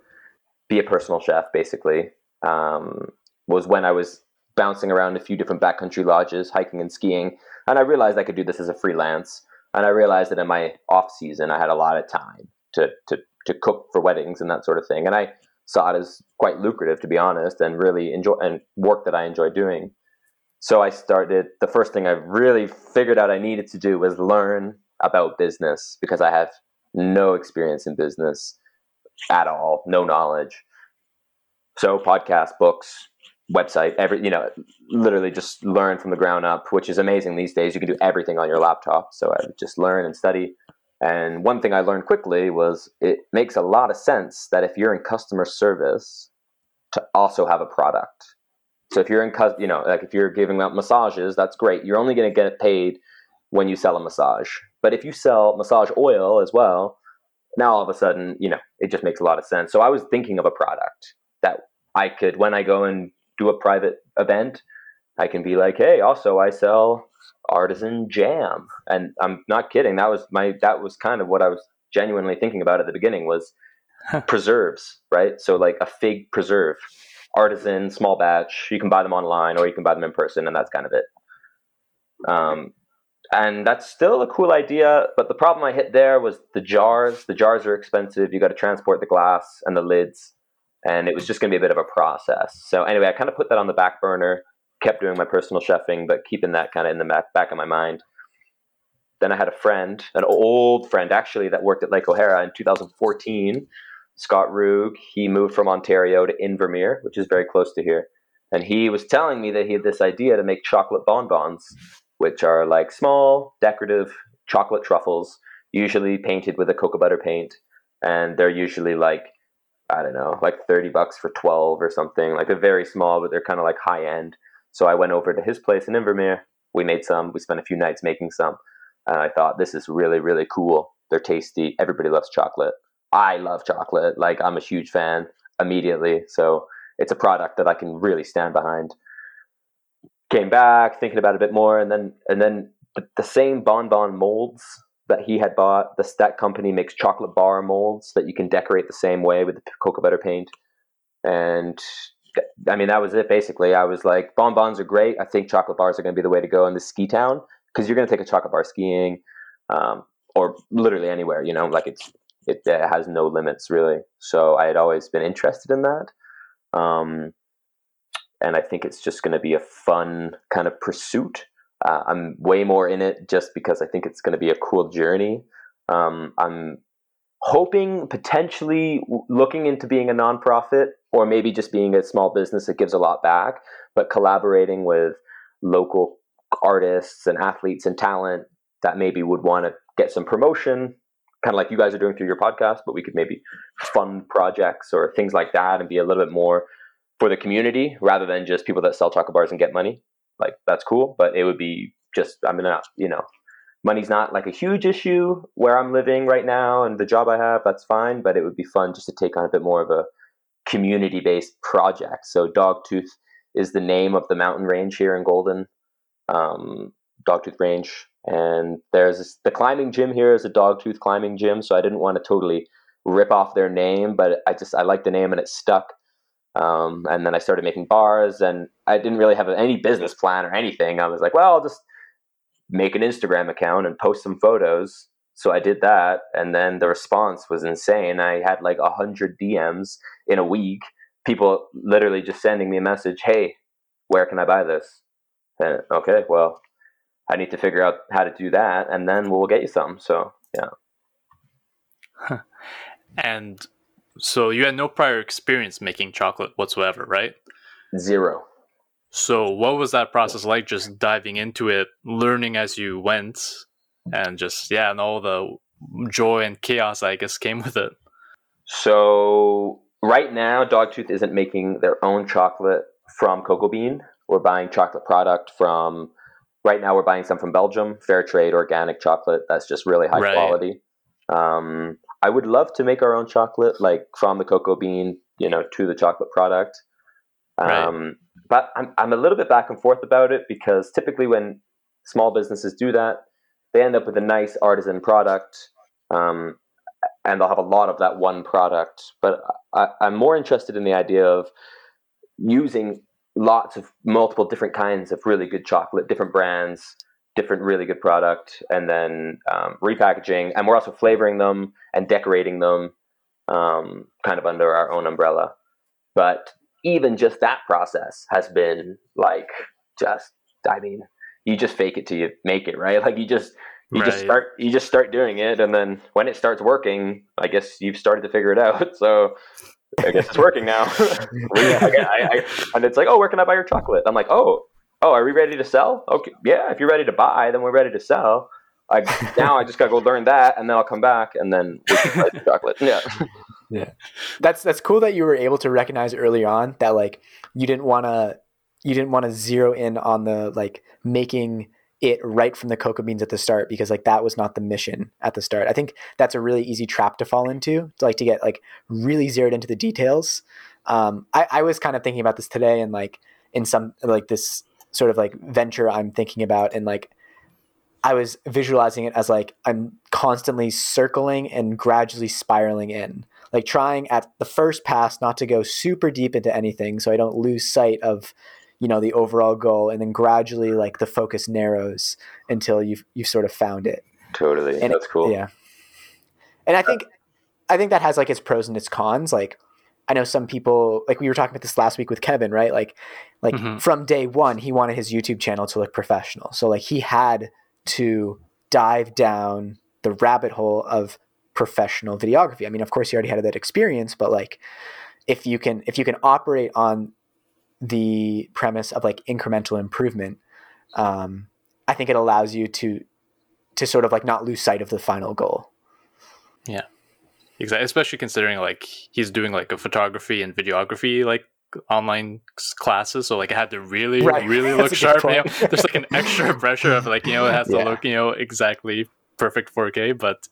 be a personal chef, basically, um, was when I was bouncing around a few different backcountry lodges, hiking and skiing, and I realized I could do this as a freelance And I realized that in my off season, I had a lot of time to, to, to cook for weddings and that sort of thing. And I saw it as quite lucrative, to be honest, and really enjoy and work that I enjoy doing. So I started. The first thing I really figured out I needed to do was learn about business because I have no experience in business at all, no knowledge. So podcast, books, website, every you know, literally just learn from the ground up, which is amazing these days. You can do everything on your laptop. So I just learn and study. And one thing I learned quickly was it makes a lot of sense that if you're in customer service, to also have a product. So if you're in, you know, like if you're giving out massages, that's great. You're only going to get paid when you sell a massage. But if you sell massage oil as well, now all of a sudden, you know, it just makes a lot of sense. So I was thinking of a product that I could, when I go and do a private event, I can be like, hey, also I sell artisan jam. And I'm not kidding. That was my, that was kind of what I was genuinely thinking about at the beginning was preserves, right? So like a fig preserve, artisan, small batch. You can buy them online or you can buy them in person, and that's kind of it. Um, and that's still a cool idea, but the problem I hit there was the jars. The jars are expensive. You got to transport the glass and the lids, and it was just going to be a bit of a process. So anyway, I kind of put that on the back burner. Kept doing my personal chefing, but keeping that kind of in the back, back of my mind. Then I had a friend, an old friend actually, that worked at Lake O'Hara in 2014. Scott Rug. He moved from Ontario to Invermere, which is very close to here. And he was telling me that he had this idea to make chocolate bonbons, which are like small, decorative chocolate truffles, usually painted with a cocoa butter paint. And they're usually like, I don't know, like 30 bucks for 12 or something. Like they're very small, but they're kind of like high end. So I went over to his place in Invermere. We made some. We spent a few nights making some. And I thought, this is really, really cool. They're tasty. Everybody loves chocolate. I love chocolate. Like I'm a huge fan immediately. So it's a product that I can really stand behind. Came back thinking about it a bit more, and then and then the, the same bonbon molds that he had bought. The that company makes chocolate bar molds that you can decorate the same way with the cocoa butter paint. And I mean that was it basically. I was like, bonbons are great. I think chocolate bars are going to be the way to go in the ski town because you're going to take a chocolate bar skiing, um, or literally anywhere. You know, like it's it, it, has no limits really. So I had always been interested in that. Um, and I think it's just going to be a fun kind of pursuit. Uh, I'm way more in it just because I think it's going to be a cool journey. Um, I'm hoping potentially looking into being a nonprofit or maybe just being a small business that gives a lot back, but collaborating with local artists and athletes and talent that maybe would want to get some promotion kind of like you guys are doing through your podcast, but we could maybe fund projects or things like that and be a little bit more for the community rather than just people that sell chocolate bars and get money. Like that's cool, but it would be just I mean, not you know, money's not like a huge issue where I'm living right now and the job I have. That's fine, but it would be fun just to take on a bit more of a community-based project. So Dogtooth is the name of the mountain range here in Golden. Um, Dogtooth Range and there's this, the climbing gym here is a dogtooth climbing gym, so I didn't want to totally rip off their name, but I just I like the name and it stuck. Um, and then I started making bars, and I didn't really have any business plan or anything. I was like, well, I'll just make an Instagram account and post some photos. So I did that, and then the response was insane. I had like a hundred DMs in a week. People literally just sending me a message, "Hey, where can I buy this?" And okay, well, I need to figure out how to do that, and then we'll get you some. So yeah. and so you had no prior experience making chocolate whatsoever, right? Zero. So what was that process like? Just diving into it, learning as you went, and just yeah, and all the joy and chaos I guess came with it. So right now, Dogtooth isn't making their own chocolate from cocoa bean. We're buying chocolate product from right now we're buying some from Belgium, fair trade, organic chocolate. That's just really high right. quality. Um, I would love to make our own chocolate, like from the cocoa bean, you know, to the chocolate product. Um, right. But I'm I'm a little bit back and forth about it because typically when small businesses do that, they end up with a nice artisan product, um, and they'll have a lot of that one product. But I, I'm more interested in the idea of using lots of multiple different kinds of really good chocolate, different brands, different really good product, and then um, repackaging, and we're also flavoring them and decorating them, um, kind of under our own umbrella. But even just that process has been like just, I mean, you just fake it till you make it, right? Like you just you right. just start you just start doing it, and then when it starts working, I guess you've started to figure it out. So I guess it's working now. I, I, and it's like, oh, where can I buy your chocolate? I'm like, oh, oh, are we ready to sell? Okay, yeah. If you're ready to buy, then we're ready to sell. I now I just gotta go learn that, and then I'll come back, and then we can buy the chocolate. Yeah, yeah. That's that's cool that you were able to recognize early on that like you didn't want to you didn't want to zero in on the like making it right from the cocoa beans at the start because like that was not the mission at the start. I think that's a really easy trap to fall into to like to get like really zeroed into the details. Um, I, I was kind of thinking about this today and like in some like this sort of like venture I'm thinking about and like I was visualizing it as like I'm constantly circling and gradually spiraling in, like trying at the first pass not to go super deep into anything so I don't lose sight of you know the overall goal and then gradually like the focus narrows until you've you've sort of found it. Totally. And that's cool. Yeah. And i think i think that has like its pros and its cons like i know some people like we were talking about this last week with kevin right like like mm-hmm. from day one he wanted his youtube channel to look professional so like he had to dive down the rabbit hole of professional videography i mean of course he already had that experience but like if you can if you can operate on the premise of like incremental improvement, um, I think it allows you to to sort of like not lose sight of the final goal. Yeah, exactly. Especially considering like he's doing like a photography and videography like online classes, so like it had to really, right. really look sharp. You know? There's like an extra pressure of like you know it has to look you know exactly perfect 4K. But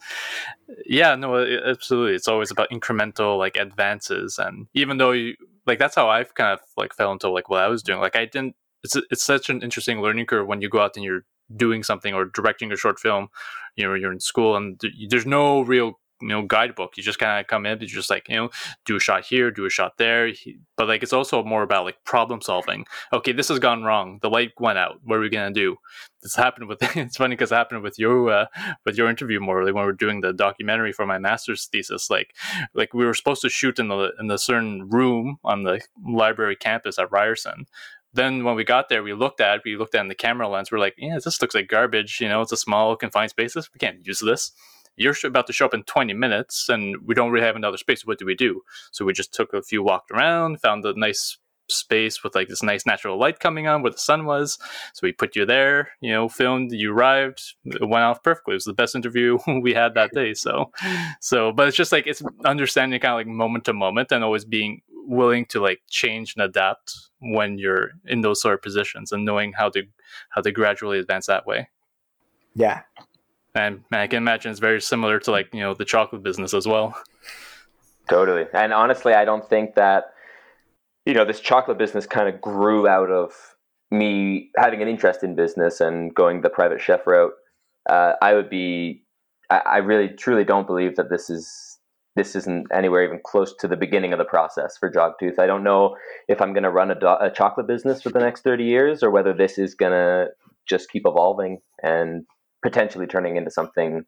yeah, no, it, absolutely, it's always about incremental like advances, and even though you like that's how I've kind of like fell into like what I was doing. Like I didn't. It's it's such an interesting learning curve when you go out and you're doing something or directing a short film. You know, you're in school and there's no real you know guidebook. You just kind of come in you just like you know do a shot here do a shot there. But like it's also more about like problem solving. Okay this has gone wrong. The light went out. What are we gonna do? This happened with it's funny because it happened with your uh, with your interview Morley when we are doing the documentary for my master's thesis like like we were supposed to shoot in the in the certain room on the library campus at ryerson. Then when we got there, we looked at we looked at in the camera lens. We're like, yeah, this looks like garbage. You know, it's a small confined spaces. We can't use this you're about to show up in 20 minutes and we don't really have another space. What do we do? So we just took a few walked around, found a nice space with like this nice natural light coming on where the sun was. So we put you there, you know, filmed, you arrived, it went off perfectly. It was the best interview we had that day. So, so, but it's just like, it's understanding kind of like moment to moment and always being willing to like change and adapt when you're in those sort of positions and knowing how to, how to gradually advance that way. Yeah. And man, I can imagine it's very similar to like you know the chocolate business as well. Totally, and honestly, I don't think that you know this chocolate business kind of grew out of me having an interest in business and going the private chef route. Uh, I would be, I, I really truly don't believe that this is this isn't anywhere even close to the beginning of the process for Dogtooth. I don't know if I'm going to run a, do- a, chocolate business for the next 30 years or whether this is going to just keep evolving and potentially turning into something,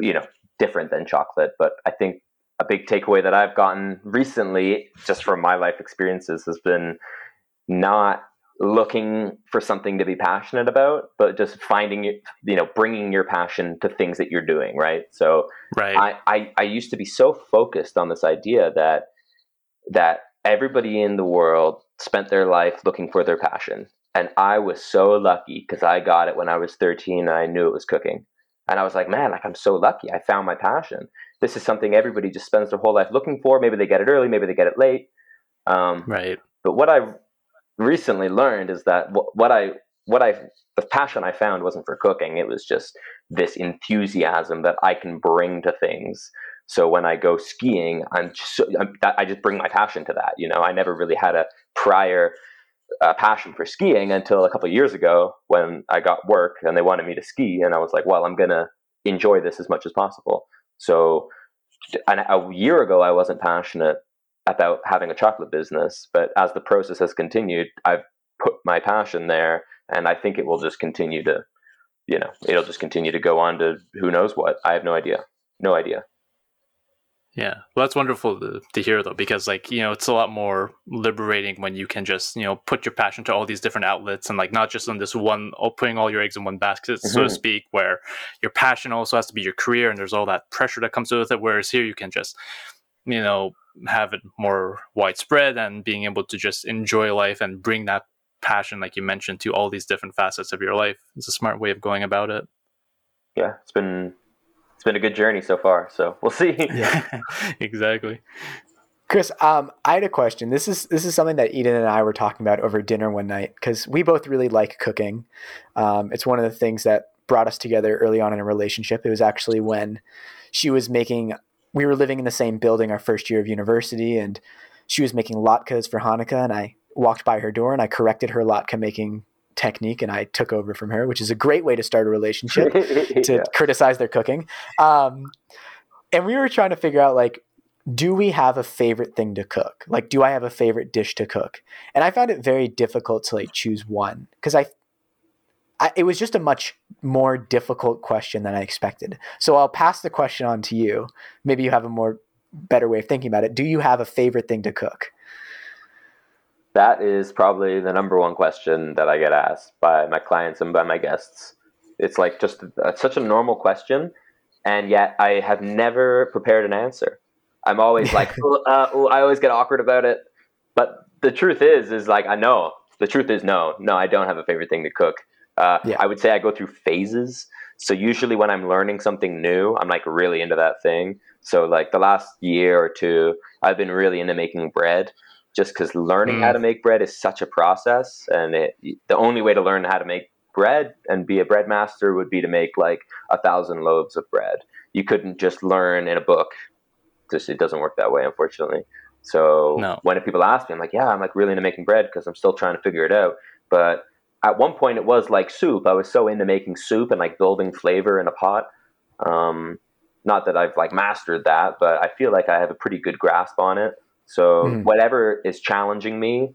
you know, different than chocolate. But I think a big takeaway that I've gotten recently, just from my life experiences, has been not looking for something to be passionate about, but just finding you know bringing your passion to things that you're doing. Right. So right. I, I, I used to be so focused on this idea that that everybody in the world spent their life looking for their passion and I was so lucky because I got it when I was 13 and I knew it was cooking. And I was like, man, like I'm so lucky. I found my passion. This is something everybody just spends their whole life looking for. Maybe they get it early, maybe they get it late. Um, right. But what I recently learned is that what I what I the passion I found wasn't for cooking. It was just this enthusiasm that I can bring to things. So when I go skiing, I'm just, I'm, I just bring my passion to that. You know, I never really had a prior a passion for skiing until a couple years ago when I got work and they wanted me to ski, and I was like, well, I'm gonna enjoy this as much as possible. So, and a year ago, I wasn't passionate about having a chocolate business, but as the process has continued, I've put my passion there, and I think it will just continue to you know, it'll just continue to go on to who knows what. I have no idea. No idea. Yeah, well, that's wonderful to, to hear though, because like you know, it's a lot more liberating when you can just you know put your passion to all these different outlets and like not just on this one, oh, putting all your eggs in one basket, mm-hmm. so to mm-hmm. speak, where your passion also has to be your career, and there's all that pressure that comes with it. Whereas here, you can just you know have it more widespread and being able to just enjoy life and bring that passion, like you mentioned, to all these different facets of your life. It's a smart way of going about it. Yeah, it's been it's been a good journey so far. So we'll see. yeah, exactly. Chris, um, I had a question. This is this is something that Eden and I were talking about over dinner one night because we both really like cooking. Um, it's one of the things that brought us together early on in a relationship. It was actually when she was making. We were living in the same building our first year of university, and she was making latkes for Hanukkah, and I walked by her door and I corrected her latke making technique and I took over from her, which is a great way to start a relationship to yeah. criticize their cooking. Um, and we were trying to figure out like, do we have a favorite thing to cook? Like, do I have a favorite dish to cook? And I found it very difficult to like choose one because I, I, it was just a much more difficult question than I expected. So I'll pass the question on to you. Maybe you have a more better way of thinking about it. Do you have a favorite thing to cook? That is probably the number one question that I get asked by my clients and by my guests. It's like just a, such a normal question, and yet I have never prepared an answer. I'm always like, uh, I always get awkward about it. But the truth is, is like I know the truth is no, no, I don't have a favorite thing to cook. Uh, yeah. I would say I go through phases. So usually when I'm learning something new, I'm like really into that thing. So like the last year or two, I've been really into making bread just because learning mm. how to make bread is such a process and it, the only way to learn how to make bread and be a bread master would be to make like a thousand loaves of bread. You couldn't just learn in a book. Just it doesn't work that way unfortunately. So no. when people ask me i'm like yeah i'm like really into making bread because i'm still trying to figure it out. But at one point it was like soup. I was so into making soup and like building flavor in a pot. Um, not that i've like mastered that but i feel like i have a pretty good grasp on it so mm. whatever is challenging me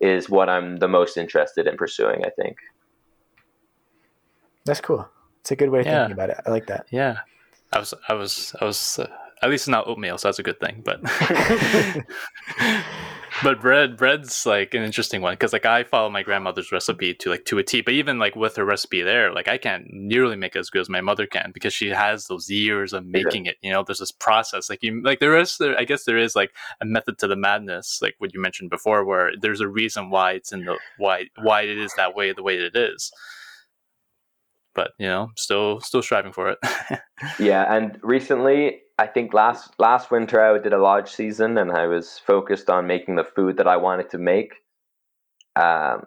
is what I'm the most interested in pursuing, I think. That's cool. It's a good way of yeah. thinking about it. I like that. Yeah. I was, I was, I was, uh, at least it's not oatmeal, so that's a good thing. But but bread bread's like an interesting one because like I follow my grandmother's recipe to like to a T. But even like with her recipe there, like I can't nearly make it as good as my mother can because she has those years of making yeah. it. You know, there's this process. Like you like there is there I guess there is like a method to the madness, like what you mentioned before, where there's a reason why it's in the why why it is that way the way it is but you know still still striving for it yeah and recently I think last last winter I did a large season and I was focused on making the food that I wanted to make. Um,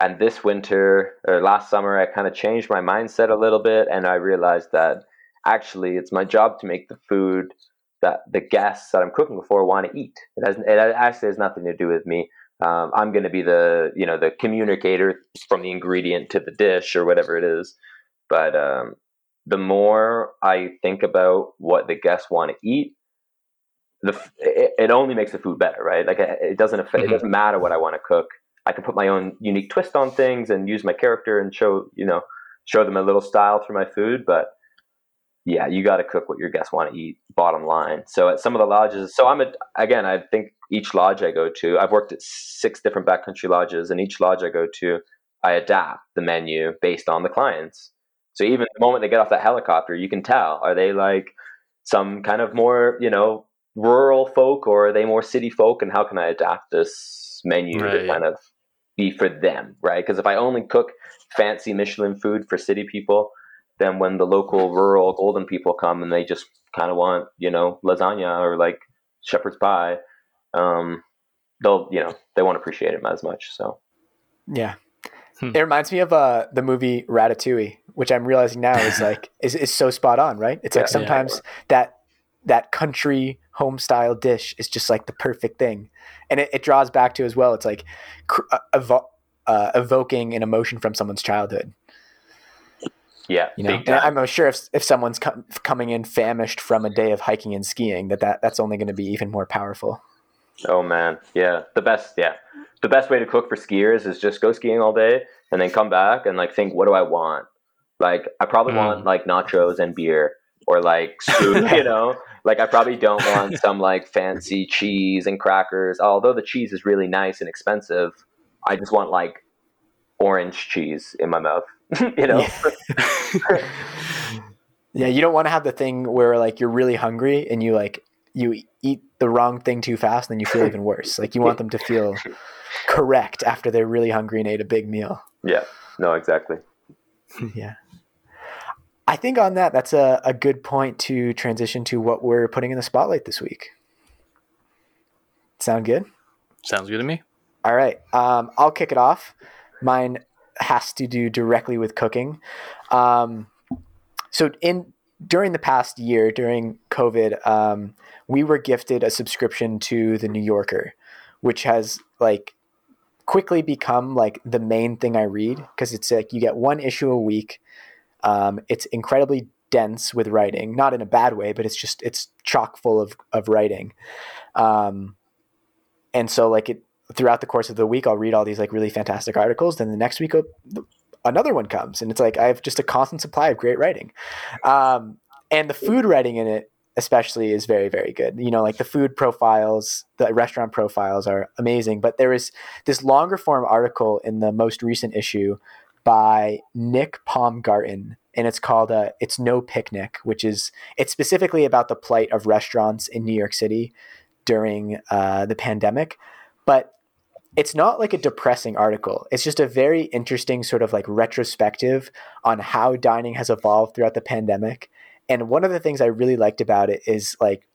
and this winter or last summer, I kind of changed my mindset a little bit, and I realized that actually it's my job to make the food that the guests that I'm cooking for want to eat. It has it actually has nothing to do with me. Um, I'm going to be the you know the communicator from the ingredient to the dish or whatever it is. But um, the more I think about what the guests want to eat, the it, it, only makes the food better, right? Like it doesn't affect, mm-hmm. it doesn't matter what I want to cook. I can put my own unique twist on things and use my character and show you know show them a little style through my food. But yeah, you got to cook what your guests want to eat. Bottom line. So at some of the lodges, so I'm a, again, I think each lodge I go to, I've worked at six different backcountry lodges, and each lodge I go to, I adapt the menu based on the clients. So even the moment they get off that helicopter, you can tell are they like some kind of more you know rural folk or are they more city folk, and how can I adapt this menu right. to kind of be for them, right? Because if I only cook fancy Michelin food for city people, then when the local rural golden people come and they just kind of want you know lasagna or like shepherd's pie, um, they'll you know they won't appreciate it as much. So yeah, Hmm. It reminds me of uh, the movie Ratatouille, which I'm realizing now is like is, is so spot on, right? It's like sometimes yeah. that that country home style dish is just like the perfect thing, and it, it draws back to as well. It's like uh, evo- uh, evoking an emotion from someone's childhood. Yeah, you know, I'm sure if if someone's com- coming in famished from a day of hiking and skiing, that, that that's only going to be even more powerful. Oh man, yeah, the best. Yeah, the best way to cook for skiers is just go skiing all day and then come back and like think, what do I want? Like I probably Mm. want like nachos and beer or like soup, you know. Like I probably don't want some like fancy cheese and crackers. Although the cheese is really nice and expensive, I just want like orange cheese in my mouth, you know. Yeah, you don't want to have the thing where like you're really hungry and you like you eat the wrong thing too fast and then you feel even worse. Like you want them to feel correct after they're really hungry and ate a big meal. yeah. No, exactly. yeah. I think on that, that's a, a good point to transition to what we're putting in the spotlight this week. Sound good? Sounds good to me. All right. Um, I'll kick it off. Mine has to do directly with cooking. Um, so in during the past year, during COVID, um, we were gifted a subscription to the New Yorker, which has like quickly become like the main thing I read because it's like you get one issue a week. Um, it's incredibly dense with writing, not in a bad way, but it's just it's chock full of of writing. Um, and so like it throughout the course of the week, I'll read all these like really fantastic articles. Then the next week, another one comes, and it's like I have just a constant supply of great writing. Um, and the food writing in it, especially, is very very good. You know, like the food profiles, the restaurant profiles are amazing. But there is this longer form article in the most recent issue by Nick Paumgarten, and it's called uh, "It's No Picnic," which is it's specifically about the plight of restaurants in New York City during uh, the pandemic, but it's not like a depressing article. It's just a very interesting sort of like retrospective on how dining has evolved throughout the pandemic. And one of the things I really liked about it is like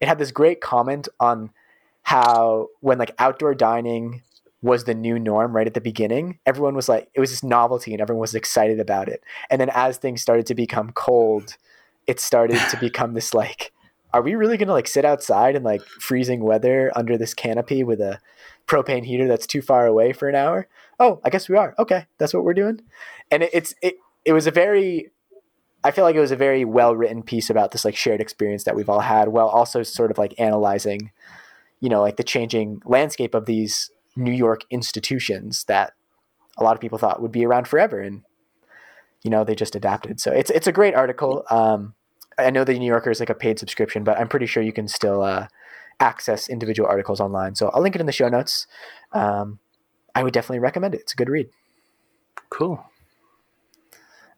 it had this great comment on how when like outdoor dining was the new norm right at the beginning, everyone was like it was this novelty and everyone was excited about it. And then as things started to become cold, it started to become this like are we really going to like sit outside in like freezing weather under this canopy with a propane heater that's too far away for an hour? Oh, I guess we are. Okay, that's what we're doing. And it, it's it it was a very I feel like it was a very well written piece about this like shared experience that we've all had, while also sort of like analyzing, you know, like the changing landscape of these New York institutions that a lot of people thought would be around forever, and you know they just adapted. So it's it's a great article. Um, I know the New Yorker is like a paid subscription, but I'm pretty sure you can still uh, access individual articles online. So I'll link it in the show notes. Um, I would definitely recommend it. It's a good read. Cool.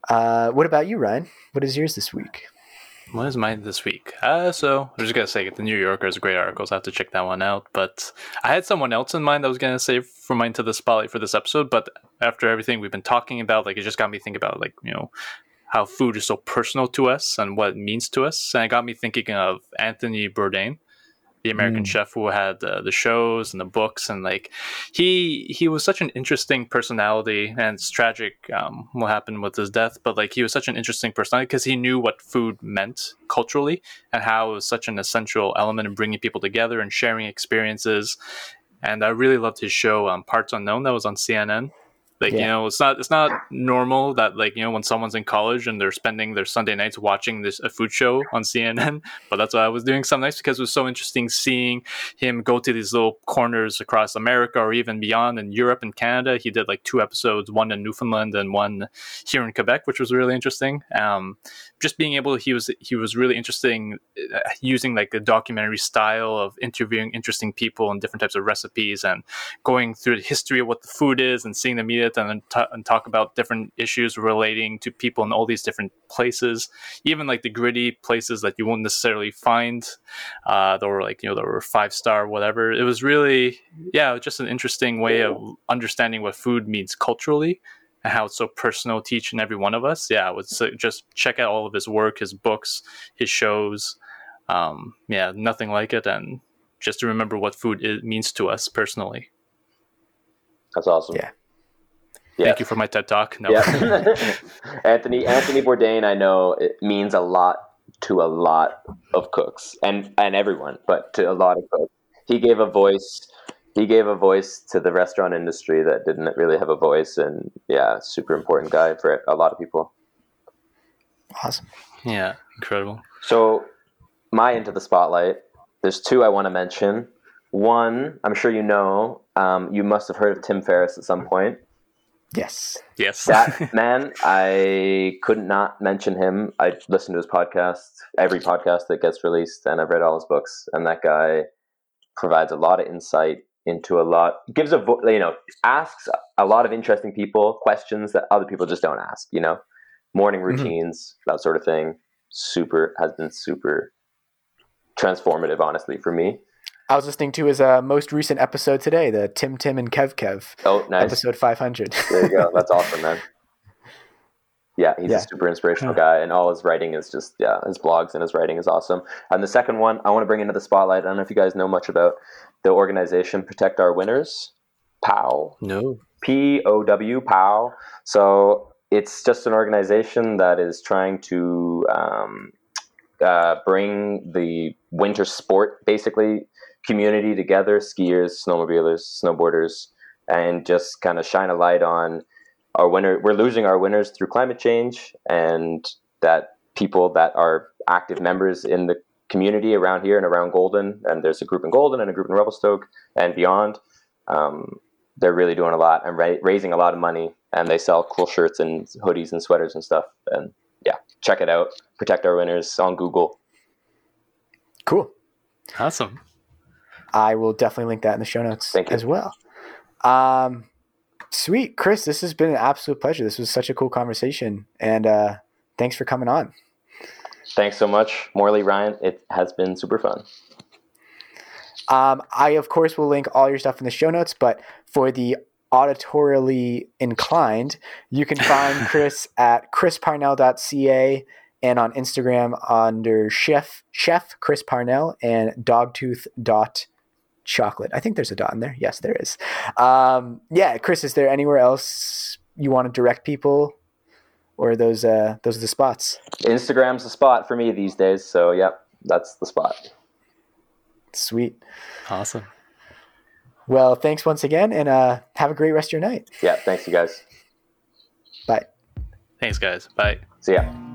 Uh, what about you, Ryan? What is yours this week? What is mine this week? Uh, so I'm just gonna say the New Yorker is a great article, so I have to check that one out. But I had someone else in mind that was gonna save for mine to the spotlight for this episode. But after everything we've been talking about, like it just got me thinking about like you know how food is so personal to us and what it means to us, and it got me thinking of Anthony Bourdain, the American Mm. chef who had uh, the shows and the books, and like he he was such an interesting personality, and it's tragic um, what happened with his death, but like he was such an interesting personality because he knew what food meant culturally and how it was such an essential element in bringing people together and sharing experiences. And I really loved his show, um, Parts Unknown, that was on CNN. Like you know, it's not it's not normal that like you know when someone's in college and they're spending their Sunday nights watching this a food show on CNN. But that's what I was doing some nights because it was so interesting seeing him go to these little corners across America or even beyond in Europe and Canada. He did like two episodes, one in Newfoundland and one here in Quebec, which was really interesting. Um, just being able, he was he was really interesting uh, using like a documentary style of interviewing interesting people and different types of recipes and going through the history of what the food is and seeing the eat it and then ta- and talk about different issues relating to people in all these different places, even like the gritty places that you won't necessarily find. Uh, that were like you know there were five star whatever. It was really yeah, just an interesting way of understanding what food means culturally and how it's so personal to each and every one of us. Yeah, I would say just check out all of his work, his books, his shows. Um, yeah, nothing like it, and just to remember what food it means to us personally. That's awesome. Yeah. Yeah. Thank you for my TED talk. No. Yeah. Anthony Anthony Bourdain, I know it means a lot to a lot of cooks and and everyone, but to a lot of cooks. He gave a voice. He gave a voice to the restaurant industry that didn't really have a voice, and yeah, super important guy for a lot of people. Awesome. Yeah, incredible. So, my into the spotlight. There's two I want to mention. One, I'm sure you know. Um, you must have heard of Tim Ferriss at some point. Yes. Yes. That man, I couldn't mention him. I listen to his podcast, every podcast that gets released, and I've read all his books. And that guy provides a lot of insight into a lot, gives a vo- you know, asks a lot of interesting people questions that other people just don't ask. You know, morning Mhm. routines, that sort of thing. Super has been super transformative, honestly, for me. I was listening to his uh, most recent episode today, the Tim Tim and Kev Kev Oh, nice. episode 500. There you go. That's awesome, man. Yeah, he's Yeah. a super inspirational guy, and all his writing is just yeah, his blogs and his writing is awesome. And the second one, I want to bring into the spotlight. I don't know if you guys know much about the organization Protect Our Winters, POW, no. P O W, POW. So it's just an organization that is trying to um, uh, bring the winter sport, basically, community together skiers, snowmobilers, snowboarders, and just kind of shine a light on our winner. We're losing our winners through climate change, and that people that are active members in the community around here and around Golden, and there's a group in Golden and a group in Revelstoke and beyond. Um, they're really doing a lot and ra- raising a lot of money, and they sell cool shirts and hoodies and sweaters and stuff. And yeah, check it out. Protect Our Winters on Google. Cool. Awesome. I will definitely link that in the show notes as well. Um, sweet, Chris. This has been an absolute pleasure. This was such a cool conversation, and uh, thanks for coming on. Thanks so much, Morley Ryan. It has been super fun. Um, I of course will link all your stuff in the show notes, but for the auditorially inclined, you can find Chris at chrisparnell.ca and on Instagram under chef chef Chris Parnell and dogtooth dot chocolate. I think there's a dot in there. Yes, there is. Um, yeah, Chris, is there anywhere else you want to direct people, or are those uh, those are the spots? Instagram's the spot for me these days. So yep, that's the spot. Sweet. Awesome. Well, thanks once again, and uh, have a great rest of your night. Yeah, thanks you guys. Bye. Thanks, guys. Bye. See ya.